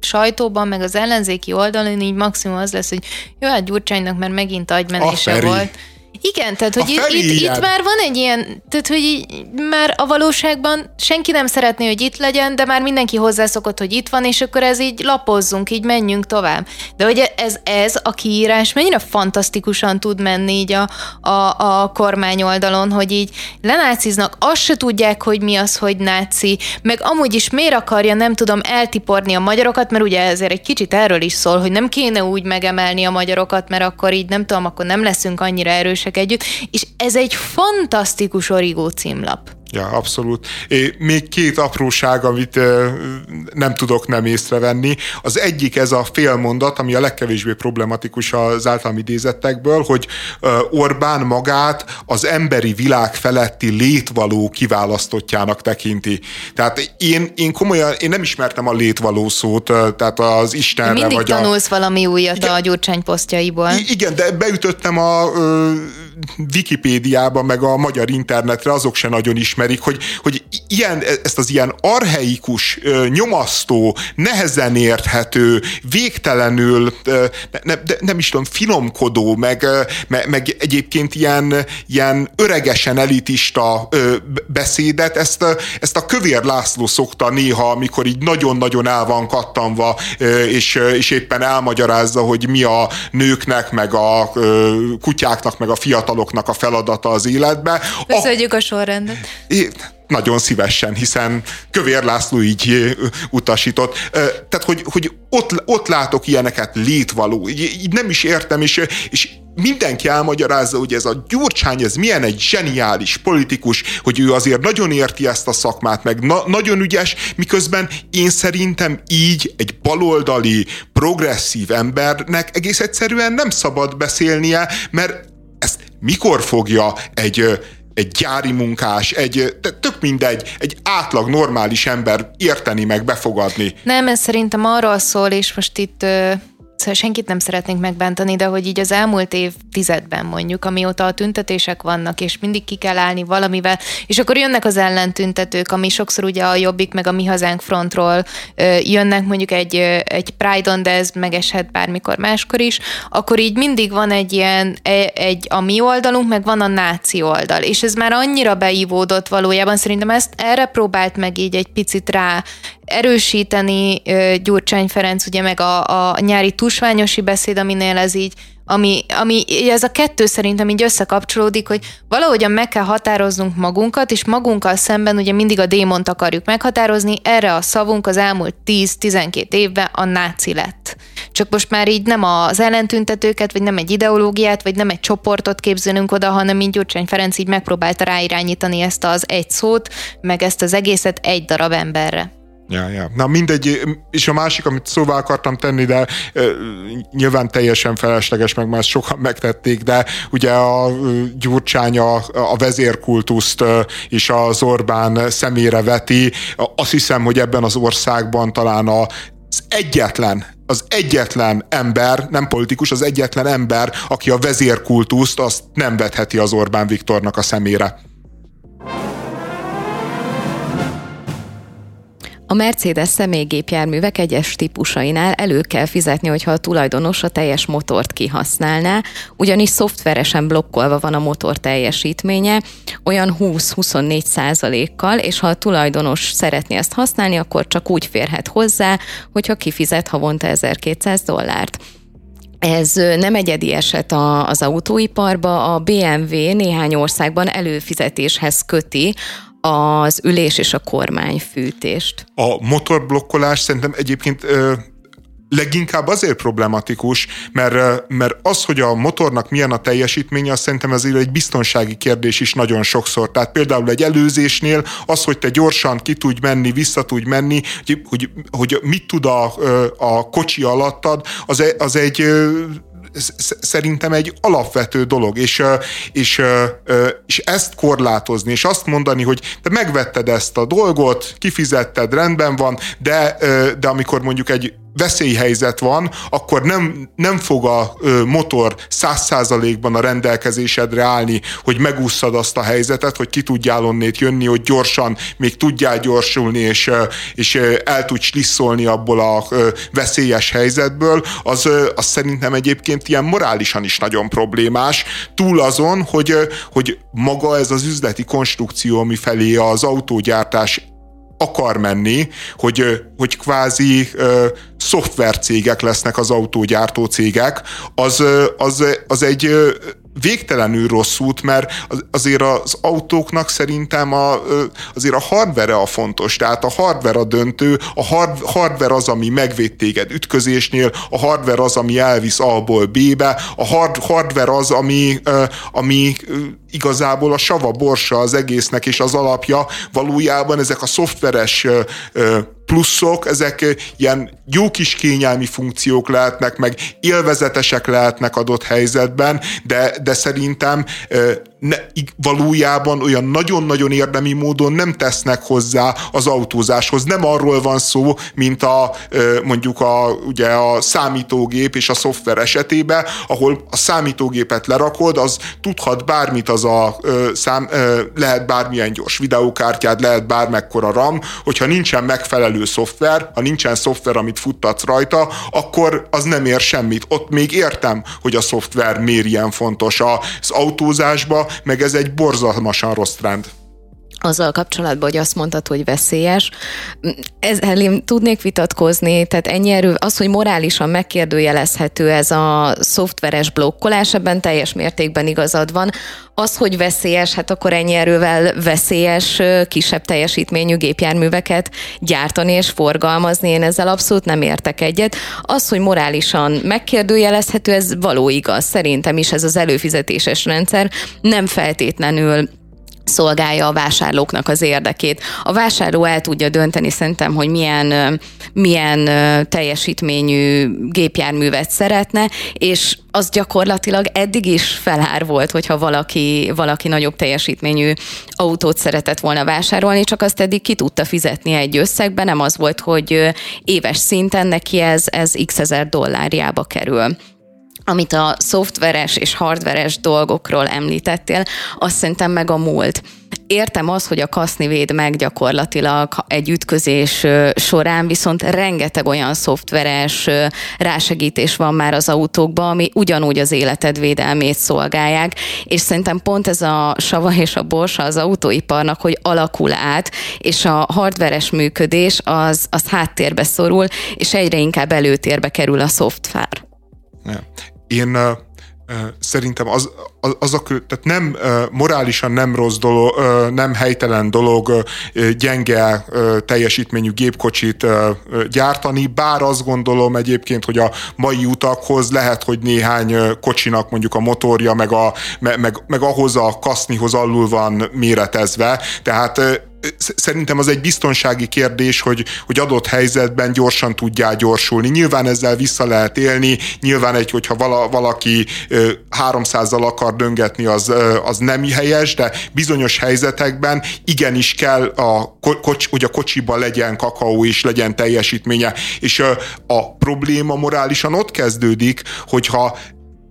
sajtóban, meg az ellenzéki oldalon így maximum az lesz, hogy jó, hát Gyurcsánynak mert megint agymenése volt. Igen, tehát hogy itt, itt, itt már van egy ilyen, tehát hogy így, már a valóságban senki nem szeretné, hogy itt legyen, de már mindenki hozzászokott, hogy itt van, és akkor ez így lapozzunk, így menjünk tovább. De hogy ez, ez a kiírás mennyire fantasztikusan tud menni így a, a, a kormány oldalon, hogy így lenáciznak, azt se tudják, hogy mi az, hogy náci, meg amúgy is miért akarja, nem tudom, eltiporni a magyarokat, mert ugye ezért egy kicsit erről is szól, hogy nem kéne úgy megemelni a magyarokat, mert akkor így nem tudom, akkor nem leszünk annyira erősek együtt, és ez egy fantasztikus origó címlap. Ja, abszolút. É, még két apróság, amit e, nem tudok nem észrevenni. Az egyik ez a félmondat, ami a legkevésbé problematikus az általam idézettekből, hogy e, Orbán magát az emberi világ feletti létvaló kiválasztottjának tekinti. Tehát én, én komolyan, én nem ismertem a létvaló szót, tehát az Istenre Mindig vagy tanulsz a... valami újat igen, a Gyurcsány posztjaiból. Igen, de beütöttem a ö, Wikipédiába, meg a magyar internetre, azok se nagyon ismerik, hogy, hogy ilyen, ezt az ilyen arheikus, nyomasztó, nehezen érthető, végtelenül, ne, ne, nem is tudom, finomkodó, meg, meg, meg egyébként ilyen, ilyen öregesen elitista beszédet, ezt, ezt a Kövér László szokta néha, amikor így nagyon-nagyon el van kattanva, és, és éppen elmagyarázza, hogy mi a nőknek, meg a kutyáknak, meg a fiataloknak a feladata az életbe. Köszönjük a, a sorrendet. Nagyon szívesen, hiszen Kövér László így utasított. Tehát, hogy, hogy ott, ott látok ilyeneket létvaló. Így, így nem is értem, és, és mindenki elmagyarázza, hogy ez a Gyurcsány, ez milyen egy zseniális politikus, hogy ő azért nagyon érti ezt a szakmát, meg na- nagyon ügyes, miközben én szerintem így egy baloldali, progresszív embernek egész egyszerűen nem szabad beszélnie, mert mikor fogja egy egy gyári munkás, egy, tök mindegy, egy átlag normális ember érteni meg, befogadni. Nem, ez szerintem arról szól, és most itt Szóval senkit nem szeretnénk megbántani, de hogy így az elmúlt év tizedben mondjuk, amióta a tüntetések vannak, és mindig ki kell állni valamivel, és akkor jönnek az ellentüntetők, ami sokszor ugye a Jobbik meg a Mi Hazánk frontról jönnek mondjuk egy, egy Pride-on, de ez megeshet bármikor máskor is, akkor így mindig van egy ilyen, e, egy a mi oldalunk, meg van a náci oldal, és ez már annyira beívódott valójában, szerintem ezt erre próbált meg így egy picit rá erősíteni Gyurcsány Ferenc, ugye meg a, a nyári tusványosi beszéd, aminél ez így, ami, ami ez a kettő szerintem így összekapcsolódik, hogy valahogyan meg kell határoznunk magunkat, és magunkkal szemben ugye mindig a démont akarjuk meghatározni, erre a szavunk az elmúlt 10-12 évben a náci lett. Csak most már így nem az ellentüntetőket, vagy nem egy ideológiát, vagy nem egy csoportot képzelünk oda, hanem így Gyurcsány Ferenc így megpróbálta ráirányítani ezt az egy szót, meg ezt az egészet egy darab emberre. Ja, ja. Na mindegy, és a másik, amit szóvá akartam tenni, de e, nyilván teljesen felesleges, meg már sokan megtették, de ugye a Gyurcsány a, a vezérkultuszt és az Orbán szemére veti. Azt hiszem, hogy ebben az országban talán a az egyetlen, az egyetlen ember, nem politikus, az egyetlen ember, aki a vezérkultuszt, azt nem vetheti az Orbán Viktornak a szemére. A Mercedes személygépjárművek egyes típusainál elő kell fizetni, hogyha a tulajdonos a teljes motort kihasználná, ugyanis szoftveresen blokkolva van a motor teljesítménye, olyan 20-24 százalékkal, és ha a tulajdonos szeretné ezt használni, akkor csak úgy férhet hozzá, hogyha kifizet havonta 1200 dollárt. Ez nem egyedi eset az autóiparba, a BMW néhány országban előfizetéshez köti az ülés és a kormányfűtést. A motorblokkolás szerintem egyébként ö, leginkább azért problematikus, mert, mert az, hogy a motornak milyen a teljesítménye, azt szerintem azért egy biztonsági kérdés is nagyon sokszor. Tehát például egy előzésnél az, hogy te gyorsan ki tudj menni, vissza tudj menni, hogy, hogy, hogy mit tud a, a kocsi alattad, az, e, az egy szerintem egy alapvető dolog, és, és, és ezt korlátozni, és azt mondani, hogy te megvetted ezt a dolgot, kifizetted, rendben van, de, de amikor mondjuk egy veszélyhelyzet van, akkor nem, nem fog a motor száz százalékban a rendelkezésedre állni, hogy megúszszad azt a helyzetet, hogy ki tudjál onnét jönni, hogy gyorsan még tudjál gyorsulni, és, és el tudj slisszolni abból a veszélyes helyzetből, az, az szerintem egyébként ilyen morálisan is nagyon problémás, túl azon, hogy, hogy maga ez az üzleti konstrukció, ami felé az autógyártás akar menni, hogy, hogy kvázi szoftvercégek lesznek az autógyártó cégek, az, az, az egy végtelenül rossz út, mert azért az autóknak szerintem a, azért a hardware a fontos, tehát a hardware a döntő, a hard, hardware az, ami megvéd téged ütközésnél, a hardware az, ami elvisz A-ból B-be, a hard, hardware az, ami, ami igazából a sava borsa az egésznek, és az alapja. Valójában ezek a szoftveres pluszok, ezek ilyen jó kis kényelmi funkciók lehetnek, meg élvezetesek lehetnek adott helyzetben, de, de szerintem ne, valójában olyan nagyon-nagyon érdemi módon nem tesznek hozzá az autózáshoz. Nem arról van szó, mint a mondjuk a, ugye a számítógép és a szoftver esetében, ahol a számítógépet lerakod, az tudhat bármit az a szám, lehet bármilyen gyors videókártyád, lehet bármekkora RAM, hogyha nincsen megfelelő szoftver, ha nincsen szoftver, amit futtatsz rajta, akkor az nem ér semmit. Ott még értem, hogy a szoftver miért ilyen fontos. Az autózásba meg ez egy borzalmasan rossz trend azzal kapcsolatban, hogy azt mondtad, hogy veszélyes. Ezzel én tudnék vitatkozni, tehát ennyi erő, az, hogy morálisan megkérdőjelezhető ez a szoftveres blokkolás, ebben teljes mértékben igazad van. Az, hogy veszélyes, hát akkor ennyi erővel veszélyes, kisebb teljesítményű gépjárműveket gyártani és forgalmazni, én ezzel abszolút nem értek egyet. Az, hogy morálisan megkérdőjelezhető, ez való igaz. Szerintem is ez az előfizetéses rendszer nem feltétlenül szolgálja a vásárlóknak az érdekét. A vásárló el tudja dönteni szerintem, hogy milyen, milyen teljesítményű gépjárművet szeretne, és az gyakorlatilag eddig is felár volt, hogyha valaki, valaki nagyobb teljesítményű autót szeretett volna vásárolni, csak azt eddig ki tudta fizetni egy összegben, nem az volt, hogy éves szinten neki ez, ez x ezer dollárjába kerül amit a szoftveres és hardveres dolgokról említettél, azt szerintem meg a múlt. Értem az, hogy a kaszni véd meg gyakorlatilag egy ütközés során, viszont rengeteg olyan szoftveres rásegítés van már az autókban, ami ugyanúgy az életed védelmét szolgálják, és szerintem pont ez a sava és a borsa az autóiparnak, hogy alakul át, és a hardveres működés az, az háttérbe szorul, és egyre inkább előtérbe kerül a szoftver. Én szerintem az, az, az a, tehát nem morálisan nem rossz dolog, nem helytelen dolog gyenge teljesítményű gépkocsit gyártani, bár azt gondolom egyébként, hogy a mai utakhoz lehet, hogy néhány kocsinak mondjuk a motorja, meg, a, meg, meg ahhoz a kasznihoz alul van méretezve, tehát szerintem az egy biztonsági kérdés, hogy, hogy adott helyzetben gyorsan tudjál gyorsulni. Nyilván ezzel vissza lehet élni, nyilván egy, hogyha vala, valaki 300-zal akar döngetni, az, az nem helyes, de bizonyos helyzetekben igenis kell, a, kocs, hogy a kocsiban legyen kakaó és legyen teljesítménye. És a probléma morálisan ott kezdődik, hogyha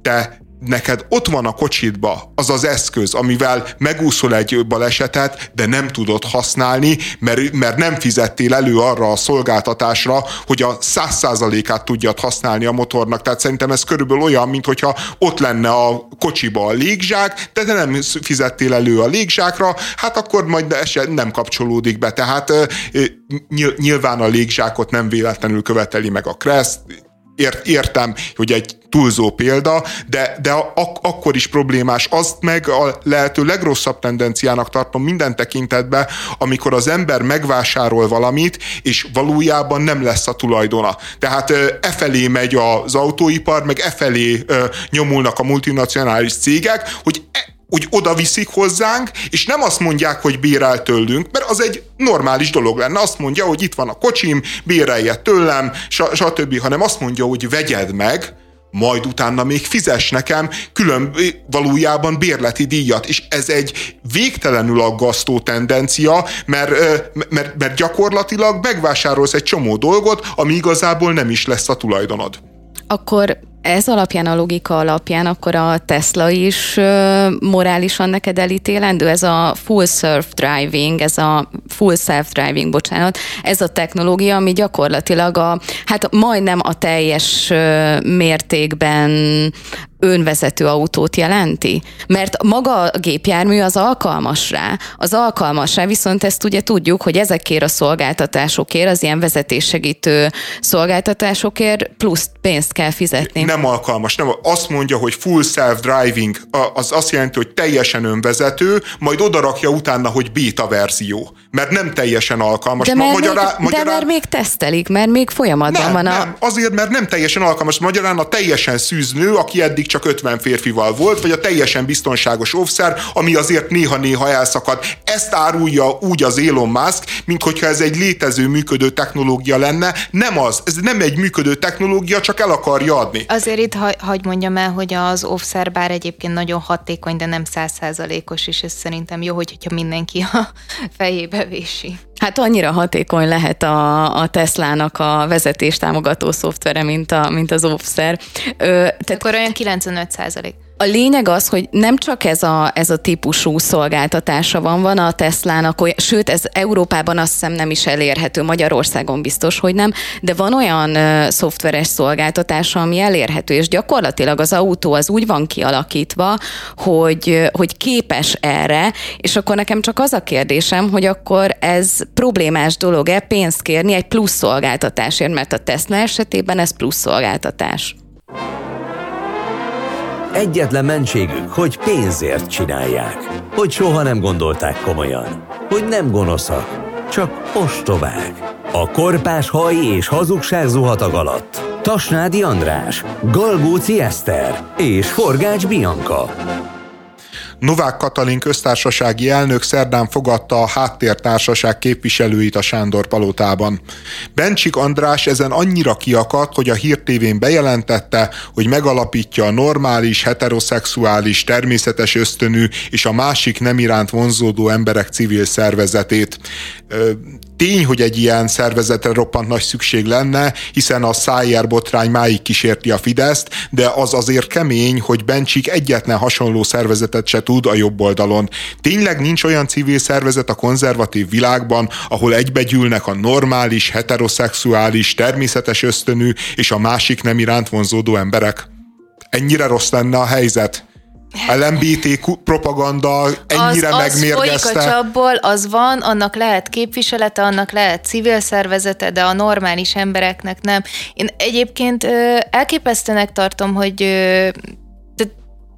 te neked ott van a kocsidba az az eszköz, amivel megúszol egy balesetet, de nem tudod használni, mert, mert nem fizettél elő arra a szolgáltatásra, hogy a száz százalékát tudjad használni a motornak. Tehát szerintem ez körülbelül olyan, mint hogyha ott lenne a kocsiba a légzsák, de te nem fizettél elő a légzsákra, hát akkor majd nem kapcsolódik be. Tehát nyilván a légzsákot nem véletlenül követeli meg a Crest, ért, értem, hogy egy túlzó példa, de, de ak- akkor is problémás. Azt meg a lehető legrosszabb tendenciának tartom minden tekintetben, amikor az ember megvásárol valamit, és valójában nem lesz a tulajdona. Tehát e felé megy az autóipar, meg e felé nyomulnak a multinacionális cégek, hogy e- úgy oda viszik hozzánk, és nem azt mondják, hogy bérel tőlünk, mert az egy normális dolog lenne. Azt mondja, hogy itt van a kocsim, bérelje tőlem, stb., hanem azt mondja, hogy vegyed meg, majd utána még fizes nekem külön valójában bérleti díjat. És ez egy végtelenül aggasztó tendencia, mert, mert, mert gyakorlatilag megvásárolsz egy csomó dolgot, ami igazából nem is lesz a tulajdonod. Akkor ez alapján, a logika alapján, akkor a Tesla is morálisan neked elítélendő? Ez a full self-driving, ez a full self-driving, bocsánat, ez a technológia, ami gyakorlatilag a, hát majdnem a teljes mértékben önvezető autót jelenti? Mert maga a gépjármű az alkalmas rá. Az alkalmas rá, viszont ezt ugye tudjuk, hogy ezekért a szolgáltatásokért, az ilyen vezetéssegítő szolgáltatásokért plusz pénzt kell fizetni. Nem alkalmas. Nem, azt mondja, hogy full self-driving, az azt jelenti, hogy teljesen önvezető, majd odarakja utána, hogy beta verzió. Mert nem teljesen alkalmas. De mert, magyará, még, magyará... de mert még tesztelik, mert még folyamatban nem, van a... Nem, azért, mert nem teljesen alkalmas. Magyarán a teljesen szűznő, aki eddig csak 50 férfival volt, vagy a teljesen biztonságos offszer, ami azért néha-néha elszakad. Ezt árulja úgy az Elon Musk, mint hogyha ez egy létező, működő technológia lenne. Nem az, ez nem egy működő technológia, csak el akarja adni. Azért itt ha, hagyd mondjam el, hogy az offszer bár egyébként nagyon hatékony, de nem százszázalékos, és ez szerintem jó, hogyha mindenki a fejébe vési. Hát annyira hatékony lehet a, a Teslának a vezetés támogató szoftvere, mint, a, mint az offszer. Ö, tehát Akkor olyan 95 százalék. A lényeg az, hogy nem csak ez a, ez a típusú szolgáltatása van, van a Teslának, olyan, sőt, ez Európában azt hiszem nem is elérhető, Magyarországon biztos, hogy nem, de van olyan ö, szoftveres szolgáltatása, ami elérhető, és gyakorlatilag az autó az úgy van kialakítva, hogy, hogy képes erre, és akkor nekem csak az a kérdésem, hogy akkor ez problémás dolog-e pénzt kérni egy plusz szolgáltatásért, mert a Tesla esetében ez plusz szolgáltatás. Egyetlen mentségük, hogy pénzért csinálják. Hogy soha nem gondolták komolyan. Hogy nem gonoszak, csak ostobák. A korpás haj és hazugság zuhatag alatt. Tasnádi András, Galgóci Eszter és Forgács Bianca. Novák Katalin köztársasági elnök szerdán fogadta a háttértársaság képviselőit a Sándor palotában. Bencsik András ezen annyira kiakadt, hogy a hírtévén bejelentette, hogy megalapítja a normális, heteroszexuális, természetes ösztönű és a másik nem iránt vonzódó emberek civil szervezetét. Tény, hogy egy ilyen szervezetre roppant nagy szükség lenne, hiszen a Szájer botrány máig kísérti a Fideszt, de az azért kemény, hogy Bencsik egyetlen hasonló szervezetet se tud a jobb oldalon. Tényleg nincs olyan civil szervezet a konzervatív világban, ahol egybegyűlnek a normális, heteroszexuális, természetes ösztönű és a másik nem iránt vonzódó emberek? Ennyire rossz lenne a helyzet? LMBT propaganda ennyire az, megmérgezte. Az a csapból, az van, annak lehet képviselete, annak lehet civil szervezete, de a normális embereknek nem. Én egyébként elképesztőnek tartom, hogy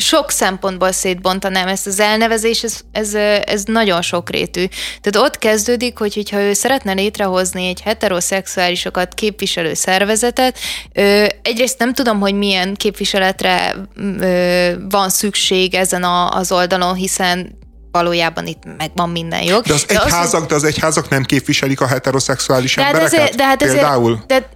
sok szempontból szétbontanám ezt az elnevezés, ez, ez, ez nagyon sokrétű. Tehát ott kezdődik, hogy hogyha ő szeretne létrehozni egy heteroszexuálisokat képviselő szervezetet, egyrészt nem tudom, hogy milyen képviseletre van szükség ezen a, az oldalon, hiszen valójában itt megvan minden jog. De az egyházak, de az egyházak nem képviselik a heteroszexuális de hát embereket? Ezért, de hát ezért, például? De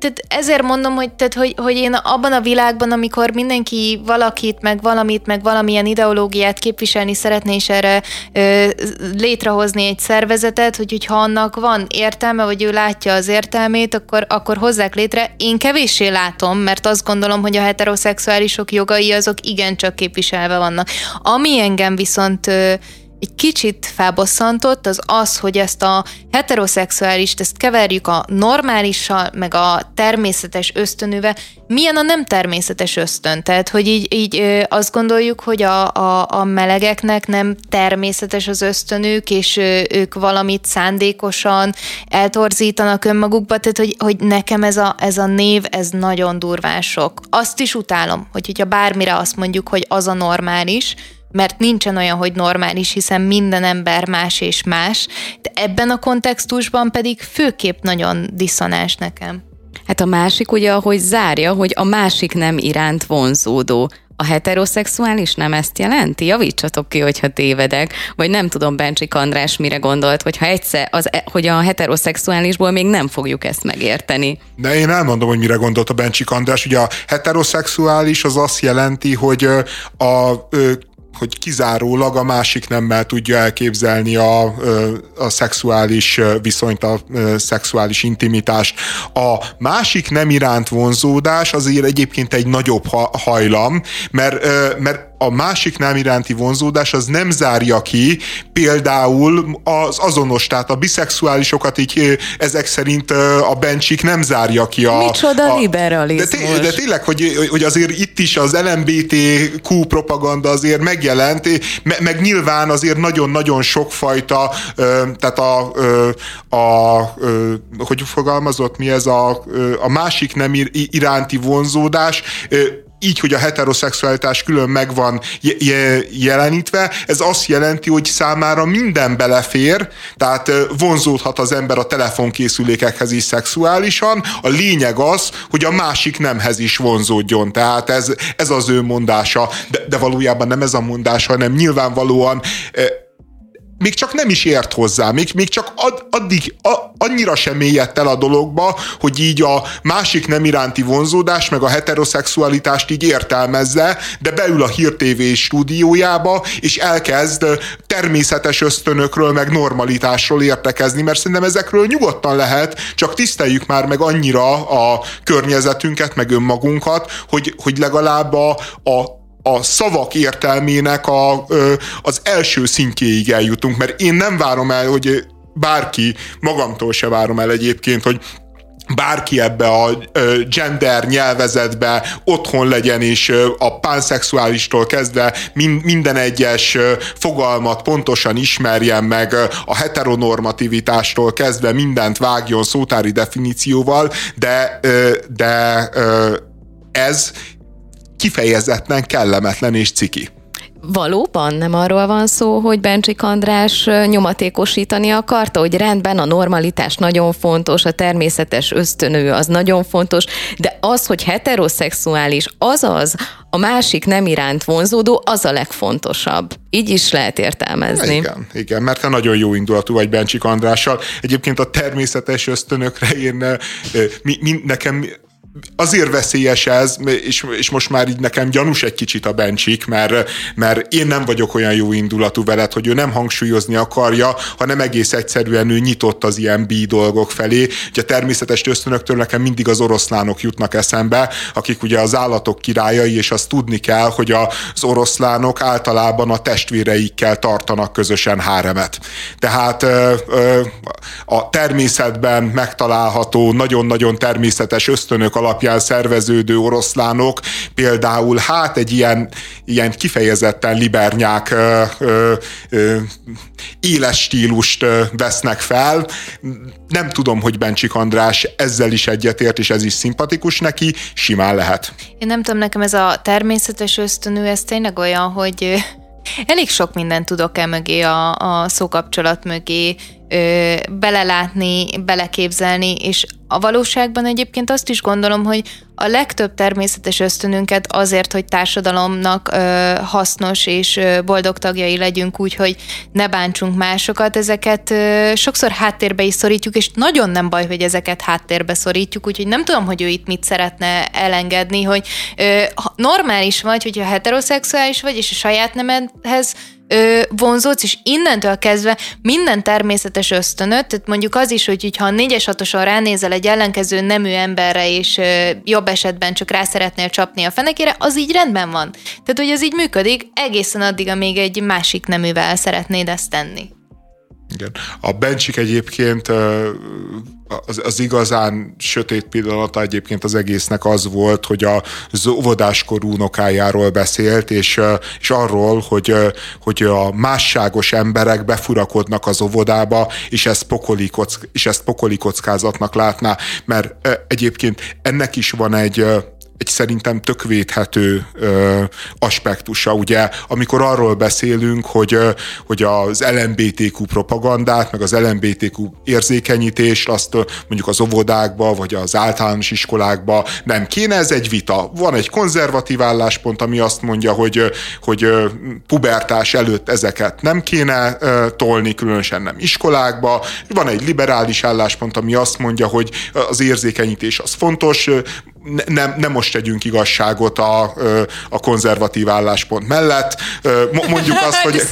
tehát ezért mondom, hogy, tehát, hogy, hogy én abban a világban, amikor mindenki valakit, meg valamit, meg valamilyen ideológiát képviselni szeretné, és erre ö, létrehozni egy szervezetet, hogy hogyha annak van értelme, vagy ő látja az értelmét, akkor, akkor hozzák létre. Én kevéssé látom, mert azt gondolom, hogy a heteroszexuálisok jogai azok igencsak képviselve vannak. Ami engem viszont ö, egy kicsit felbosszantott, az az, hogy ezt a heteroszexuálist, ezt keverjük a normálissal, meg a természetes ösztönővel. Milyen a nem természetes ösztön? Tehát, hogy így, így azt gondoljuk, hogy a, a, a melegeknek nem természetes az ösztönük, és ők valamit szándékosan eltorzítanak önmagukba, tehát, hogy, hogy nekem ez a, ez a név, ez nagyon durván sok. Azt is utálom, hogy hogyha bármire azt mondjuk, hogy az a normális, mert nincsen olyan, hogy normális, hiszen minden ember más és más, de ebben a kontextusban pedig főképp nagyon diszonás nekem. Hát a másik ugye, ahogy zárja, hogy a másik nem iránt vonzódó. A heteroszexuális nem ezt jelenti? Javítsatok ki, hogyha tévedek. Vagy nem tudom, Bencsik András mire gondolt, hogyha egyszer, az, e- hogy a heteroszexuálisból még nem fogjuk ezt megérteni. De én elmondom, hogy mire gondolt a Bencsik András. Ugye a heteroszexuális az azt jelenti, hogy a, a hogy kizárólag a másik nemmel tudja elképzelni a, a szexuális viszonyt, a szexuális intimitást. A másik nem iránt vonzódás azért egyébként egy nagyobb hajlam, mert, mert a másik nem iránti vonzódás az nem zárja ki például az azonos, tehát a biszexuálisokat így ezek szerint a bencsik nem zárja ki a... Micsoda a, liberalizmus. De, té, de tényleg, hogy, hogy azért itt is az LMBTQ propaganda azért megjelent, meg, meg nyilván azért nagyon-nagyon sokfajta, tehát a, a, a hogy fogalmazott, mi ez a, a másik nem iránti vonzódás, így, hogy a heteroszexualitás külön meg van jelenítve, ez azt jelenti, hogy számára minden belefér, tehát vonzódhat az ember a telefonkészülékekhez is szexuálisan, a lényeg az, hogy a másik nemhez is vonzódjon, tehát ez, ez az ő mondása, de, de valójában nem ez a mondása, hanem nyilvánvalóan még csak nem is ért hozzá, még, még csak ad, addig a, annyira sem mélyedt el a dologba, hogy így a másik nem iránti vonzódás, meg a heteroszexualitást így értelmezze, de beül a Hír stúdiójába, és elkezd természetes ösztönökről, meg normalitásról értekezni, mert szerintem ezekről nyugodtan lehet, csak tiszteljük már meg annyira a környezetünket, meg önmagunkat, hogy, hogy legalább a, a a szavak értelmének a, az első szintjéig eljutunk, mert én nem várom el, hogy bárki, magamtól se várom el egyébként, hogy bárki ebbe a gender nyelvezetbe otthon legyen, és a panszexuálistól kezdve minden egyes fogalmat pontosan ismerjen meg, a heteronormativitástól kezdve mindent vágjon szótári definícióval, de, de ez kifejezetten kellemetlen és ciki. Valóban nem arról van szó, hogy Bencsik András nyomatékosítani akarta, hogy rendben a normalitás nagyon fontos, a természetes ösztönő az nagyon fontos, de az, hogy heteroszexuális, azaz a másik nem iránt vonzódó, az a legfontosabb. Így is lehet értelmezni. Igen, igen, mert te nagyon jó indulatú vagy Bencsik Andrással. Egyébként a természetes ösztönökre én mi, mi, nekem azért veszélyes ez, és, és most már így nekem gyanús egy kicsit a bencsik, mert, mert én nem vagyok olyan jó indulatú veled, hogy ő nem hangsúlyozni akarja, hanem egész egyszerűen ő nyitott az ilyen bí dolgok felé. Ugye természetes ösztönöktől nekem mindig az oroszlánok jutnak eszembe, akik ugye az állatok királyai, és azt tudni kell, hogy az oroszlánok általában a testvéreikkel tartanak közösen háremet. Tehát a természetben megtalálható nagyon-nagyon természetes ösztönök alapján szerveződő oroszlánok például hát egy ilyen, ilyen kifejezetten libernyák ö, ö, ö, éles stílust vesznek fel. Nem tudom, hogy Bencsik András ezzel is egyetért, és ez is szimpatikus neki, simán lehet. Én nem tudom, nekem ez a természetes ösztönű, ez tényleg olyan, hogy elég sok mindent tudok el mögé a, a szókapcsolat mögé ö, belelátni, beleképzelni, és a valóságban egyébként azt is gondolom, hogy a legtöbb természetes ösztönünket azért, hogy társadalomnak ö, hasznos és ö, boldog tagjai legyünk úgy, hogy ne bántsunk másokat, ezeket ö, sokszor háttérbe is szorítjuk, és nagyon nem baj, hogy ezeket háttérbe szorítjuk, úgyhogy nem tudom, hogy ő itt mit szeretne elengedni, hogy ö, normális vagy, hogyha heteroszexuális vagy, és a saját nemedhez ö, vonzódsz, és innentől kezdve minden természetes ösztönöt, tehát mondjuk az is, hogy ha a négyes hatosan ránézel egy ellenkező nemű emberre, és ö, jobb esetben csak rá szeretnél csapni a fenekére, az így rendben van. Tehát, hogy ez így működik, egészen addig, amíg egy másik neművel szeretnéd ezt tenni. Igen. A Bencsik egyébként az, az igazán sötét pillanata egyébként az egésznek az volt, hogy az óvodáskorú unokájáról beszélt, és, és arról, hogy, hogy a másságos emberek befurakodnak az óvodába, és ezt, pokoli kock, és ezt pokoli kockázatnak látná, mert egyébként ennek is van egy egy szerintem tök védhető ö, aspektusa, ugye, amikor arról beszélünk, hogy, ö, hogy az LMBTQ propagandát, meg az LMBTQ érzékenyítést, azt ö, mondjuk az óvodákba, vagy az általános iskolákba nem kéne, ez egy vita. Van egy konzervatív álláspont, ami azt mondja, hogy, hogy pubertás előtt ezeket nem kéne ö, tolni, különösen nem iskolákba. Van egy liberális álláspont, ami azt mondja, hogy az érzékenyítés az fontos, nem, nem most tegyünk igazságot a, a konzervatív álláspont mellett. Mondjuk azt, hogy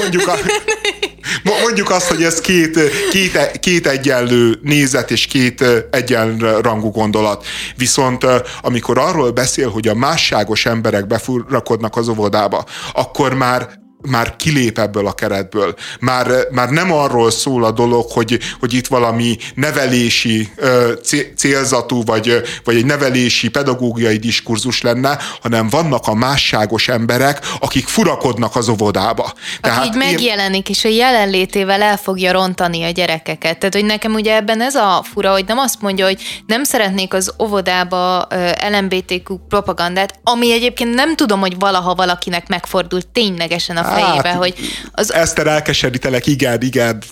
mondjuk, a, mondjuk azt, hogy ez két, két, két egyenlő nézet és két egyenrangú gondolat. Viszont amikor arról beszél, hogy a másságos emberek befurakodnak az óvodába, akkor már már kilép ebből a keretből. Már, már nem arról szól a dolog, hogy, hogy itt valami nevelési célzatú, vagy, vagy egy nevelési pedagógiai diskurzus lenne, hanem vannak a másságos emberek, akik furakodnak az óvodába. Tehát Aki így megjelenik, és a jelenlétével el fogja rontani a gyerekeket. Tehát, hogy nekem ugye ebben ez a fura, hogy nem azt mondja, hogy nem szeretnék az óvodába LMBTQ propagandát, ami egyébként nem tudom, hogy valaha valakinek megfordult ténylegesen a fejébe, hát, hogy... Az... Eszter elkeserítelek, igen, igen.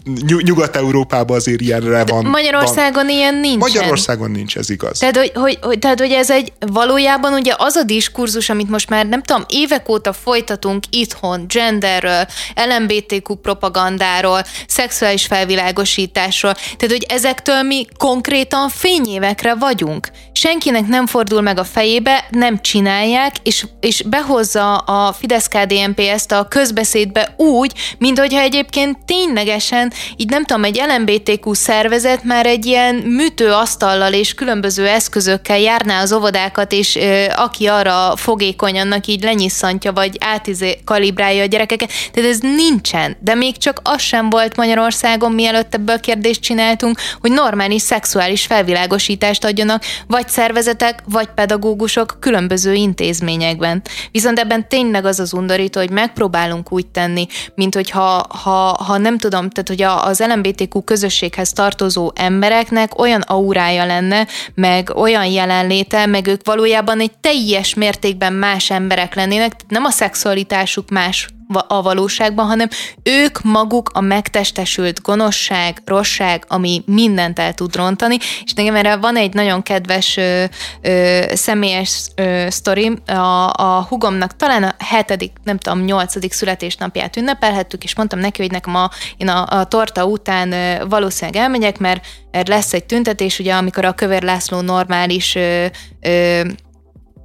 Nyugat-Európában azért ilyenre van. Magyarországon van. ilyen nincs. Magyarországon nincs, ez igaz. Tehát hogy, hogy, hogy, tehát, hogy ez egy valójában ugye az a diskurzus, amit most már nem tudom, évek óta folytatunk itthon, genderről, LMBTQ propagandáról, szexuális felvilágosításról, tehát hogy ezektől mi konkrétan fényévekre vagyunk. Senkinek nem fordul meg a fejébe, nem csinálják, és, és behozza a Fidesz-KDNP ezt a köz közbeszédbe úgy, mint hogyha egyébként ténylegesen, így nem tudom, egy LMBTQ szervezet már egy ilyen műtőasztallal és különböző eszközökkel járná az óvodákat, és ö, aki arra fogékony, annak így lenyisszantja, vagy átizé kalibrálja a gyerekeket. Tehát ez nincsen. De még csak az sem volt Magyarországon, mielőtt ebből kérdést csináltunk, hogy normális szexuális felvilágosítást adjanak, vagy szervezetek, vagy pedagógusok különböző intézményekben. Viszont ebben tényleg az az undorító, hogy megpróbálunk úgy tenni, mint hogy ha, ha, nem tudom, tehát hogy az LMBTQ közösséghez tartozó embereknek olyan aurája lenne, meg olyan jelenléte, meg ők valójában egy teljes mértékben más emberek lennének, nem a szexualitásuk más a valóságban, hanem ők maguk a megtestesült gonoszság, rosság, ami mindent el tud rontani, és nekem erre van egy nagyon kedves ö, ö, személyes ö, sztori, a, a hugomnak talán a hetedik, nem tudom, nyolcadik születésnapját ünnepelhettük, és mondtam neki, hogy nekem a, én a, a torta után ö, valószínűleg elmegyek, mert, mert lesz egy tüntetés, ugye amikor a Kövér László normális ö, ö,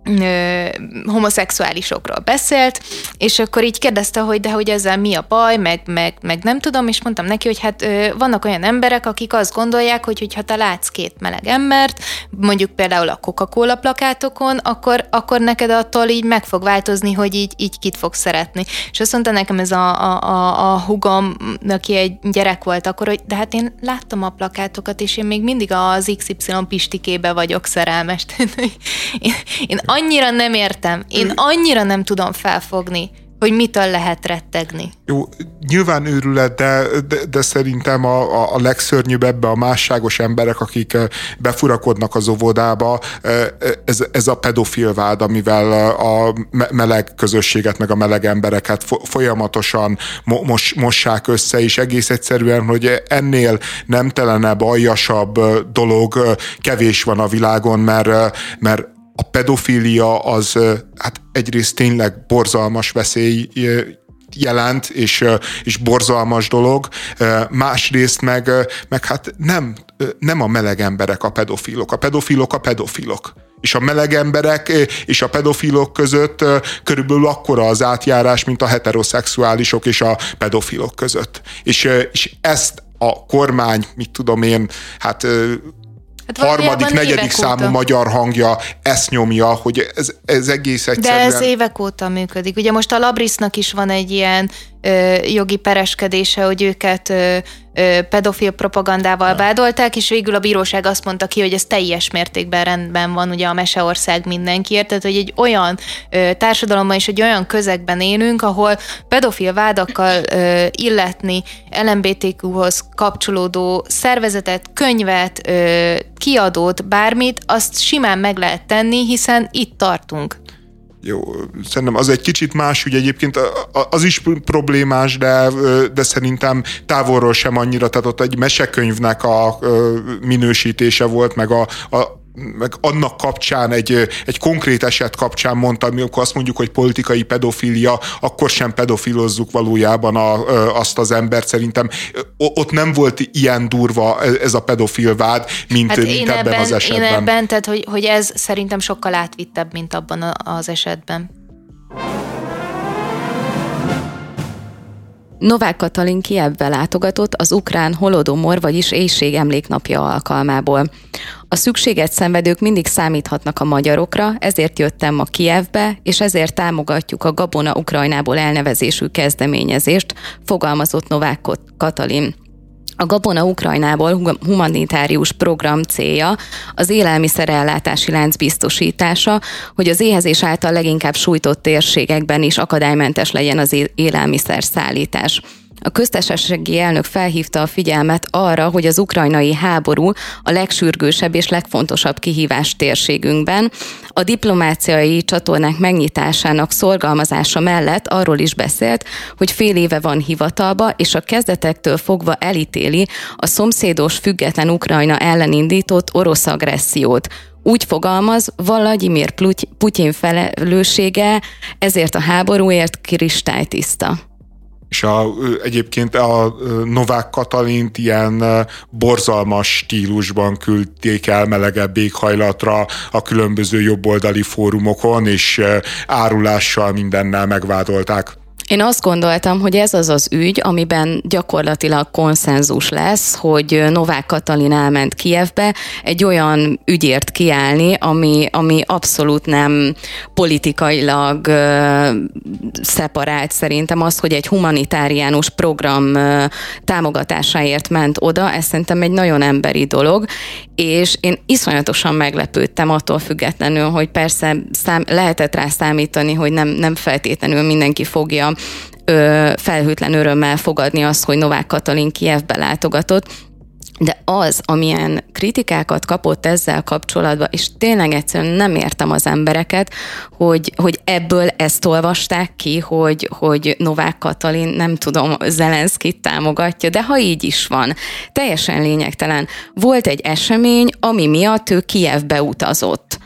ö, homoszexuálisokról beszélt, és akkor így kérdezte, hogy de hogy ezzel mi a baj, meg, meg, meg nem tudom, és mondtam neki, hogy hát ö, vannak olyan emberek, akik azt gondolják, hogy ha te látsz két meleg embert, mondjuk például a Coca-Cola plakátokon, akkor, akkor neked attól így meg fog változni, hogy így, így kit fog szeretni. És azt mondta nekem ez a, a, a, a hugom, aki egy gyerek volt akkor, hogy de hát én láttam a plakátokat, és én még mindig az XY pistikébe vagyok szerelmes. én, én annyira nem értem, én annyira nem tudom felfogni, hogy mitől lehet rettegni. Jó, nyilván őrület, de, de, de szerintem a, a legszörnyűbb ebbe a másságos emberek, akik befurakodnak az óvodába, ez, ez a pedofil vád, amivel a meleg közösséget, meg a meleg embereket folyamatosan mos, mossák össze, és egész egyszerűen, hogy ennél nemtelenebb, aljasabb dolog kevés van a világon, mert, mert a pedofília az hát egyrészt tényleg borzalmas veszély jelent, és, és borzalmas dolog, másrészt meg, meg hát nem, nem a meleg emberek a pedofilok, a pedofilok a pedofilok és a meleg emberek és a pedofilok között körülbelül akkora az átjárás, mint a heteroszexuálisok és a pedofilok között. És, és ezt a kormány, mit tudom én, hát Hát harmadik, negyedik számú óta. magyar hangja ezt nyomja, hogy ez, ez egész egyszerűen... De ez évek óta működik. Ugye most a Labrisznak is van egy ilyen jogi pereskedése, hogy őket pedofil propagandával ja. vádolták, és végül a bíróság azt mondta ki, hogy ez teljes mértékben rendben van ugye a Meseország mindenkiért, tehát hogy egy olyan ö, társadalomban és egy olyan közegben élünk, ahol pedofil vádakkal ö, illetni LMBTQ-hoz kapcsolódó szervezetet, könyvet, ö, kiadót, bármit, azt simán meg lehet tenni, hiszen itt tartunk. Jó, szerintem az egy kicsit más ügy egyébként, az is problémás, de, de szerintem távolról sem annyira, tehát ott egy mesekönyvnek a minősítése volt, meg a, a meg annak kapcsán, egy, egy konkrét eset kapcsán mondtam, amikor azt mondjuk, hogy politikai pedofilia, akkor sem pedofilozzuk valójában a, azt az embert. Szerintem ott nem volt ilyen durva ez a pedofil vád, mint, hát mint ebben, ebben az esetben. Én ebben, tehát hogy, hogy ez szerintem sokkal átvittebb, mint abban az esetben. Novák Katalin Kievbe látogatott az ukrán holodomor, vagyis éjség emléknapja alkalmából. A szükséget szenvedők mindig számíthatnak a magyarokra, ezért jöttem ma Kievbe, és ezért támogatjuk a Gabona Ukrajnából elnevezésű kezdeményezést, fogalmazott Novák Katalin. A Gabona Ukrajnából humanitárius program célja az élelmiszerellátási lánc biztosítása, hogy az éhezés által leginkább sújtott térségekben is akadálymentes legyen az élelmiszer szállítás. A köztársasági elnök felhívta a figyelmet arra, hogy az ukrajnai háború a legsürgősebb és legfontosabb kihívás térségünkben. A diplomáciai csatornák megnyitásának szorgalmazása mellett arról is beszélt, hogy fél éve van hivatalba, és a kezdetektől fogva elítéli a szomszédos független Ukrajna ellen indított orosz agressziót úgy fogalmaz, Vladimir Putyin felelőssége ezért a háborúért kristálytiszta és a, egyébként a Novák Katalint ilyen borzalmas stílusban küldték el melegebb éghajlatra a különböző jobboldali fórumokon, és árulással mindennel megvádolták. Én azt gondoltam, hogy ez az az ügy, amiben gyakorlatilag konszenzus lesz, hogy Novák Katalin elment Kievbe egy olyan ügyért kiállni, ami, ami abszolút nem politikailag uh, szeparált szerintem. Az, hogy egy humanitáriánus program uh, támogatásáért ment oda, ez szerintem egy nagyon emberi dolog, és én iszonyatosan meglepődtem attól függetlenül, hogy persze szám, lehetett rá számítani, hogy nem, nem feltétlenül mindenki fogja ö, felhőtlen örömmel fogadni azt, hogy Novák Katalin Kievbe látogatott, de az, amilyen kritikákat kapott ezzel kapcsolatban, és tényleg egyszerűen nem értem az embereket, hogy, hogy ebből ezt olvasták ki, hogy, hogy Novák Katalin, nem tudom, Zelenszkit támogatja, de ha így is van, teljesen lényegtelen. Volt egy esemény, ami miatt ő Kievbe utazott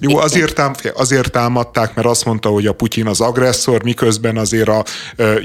jó, azért, tám, azért támadták, mert azt mondta, hogy a Putyin az agresszor, miközben azért a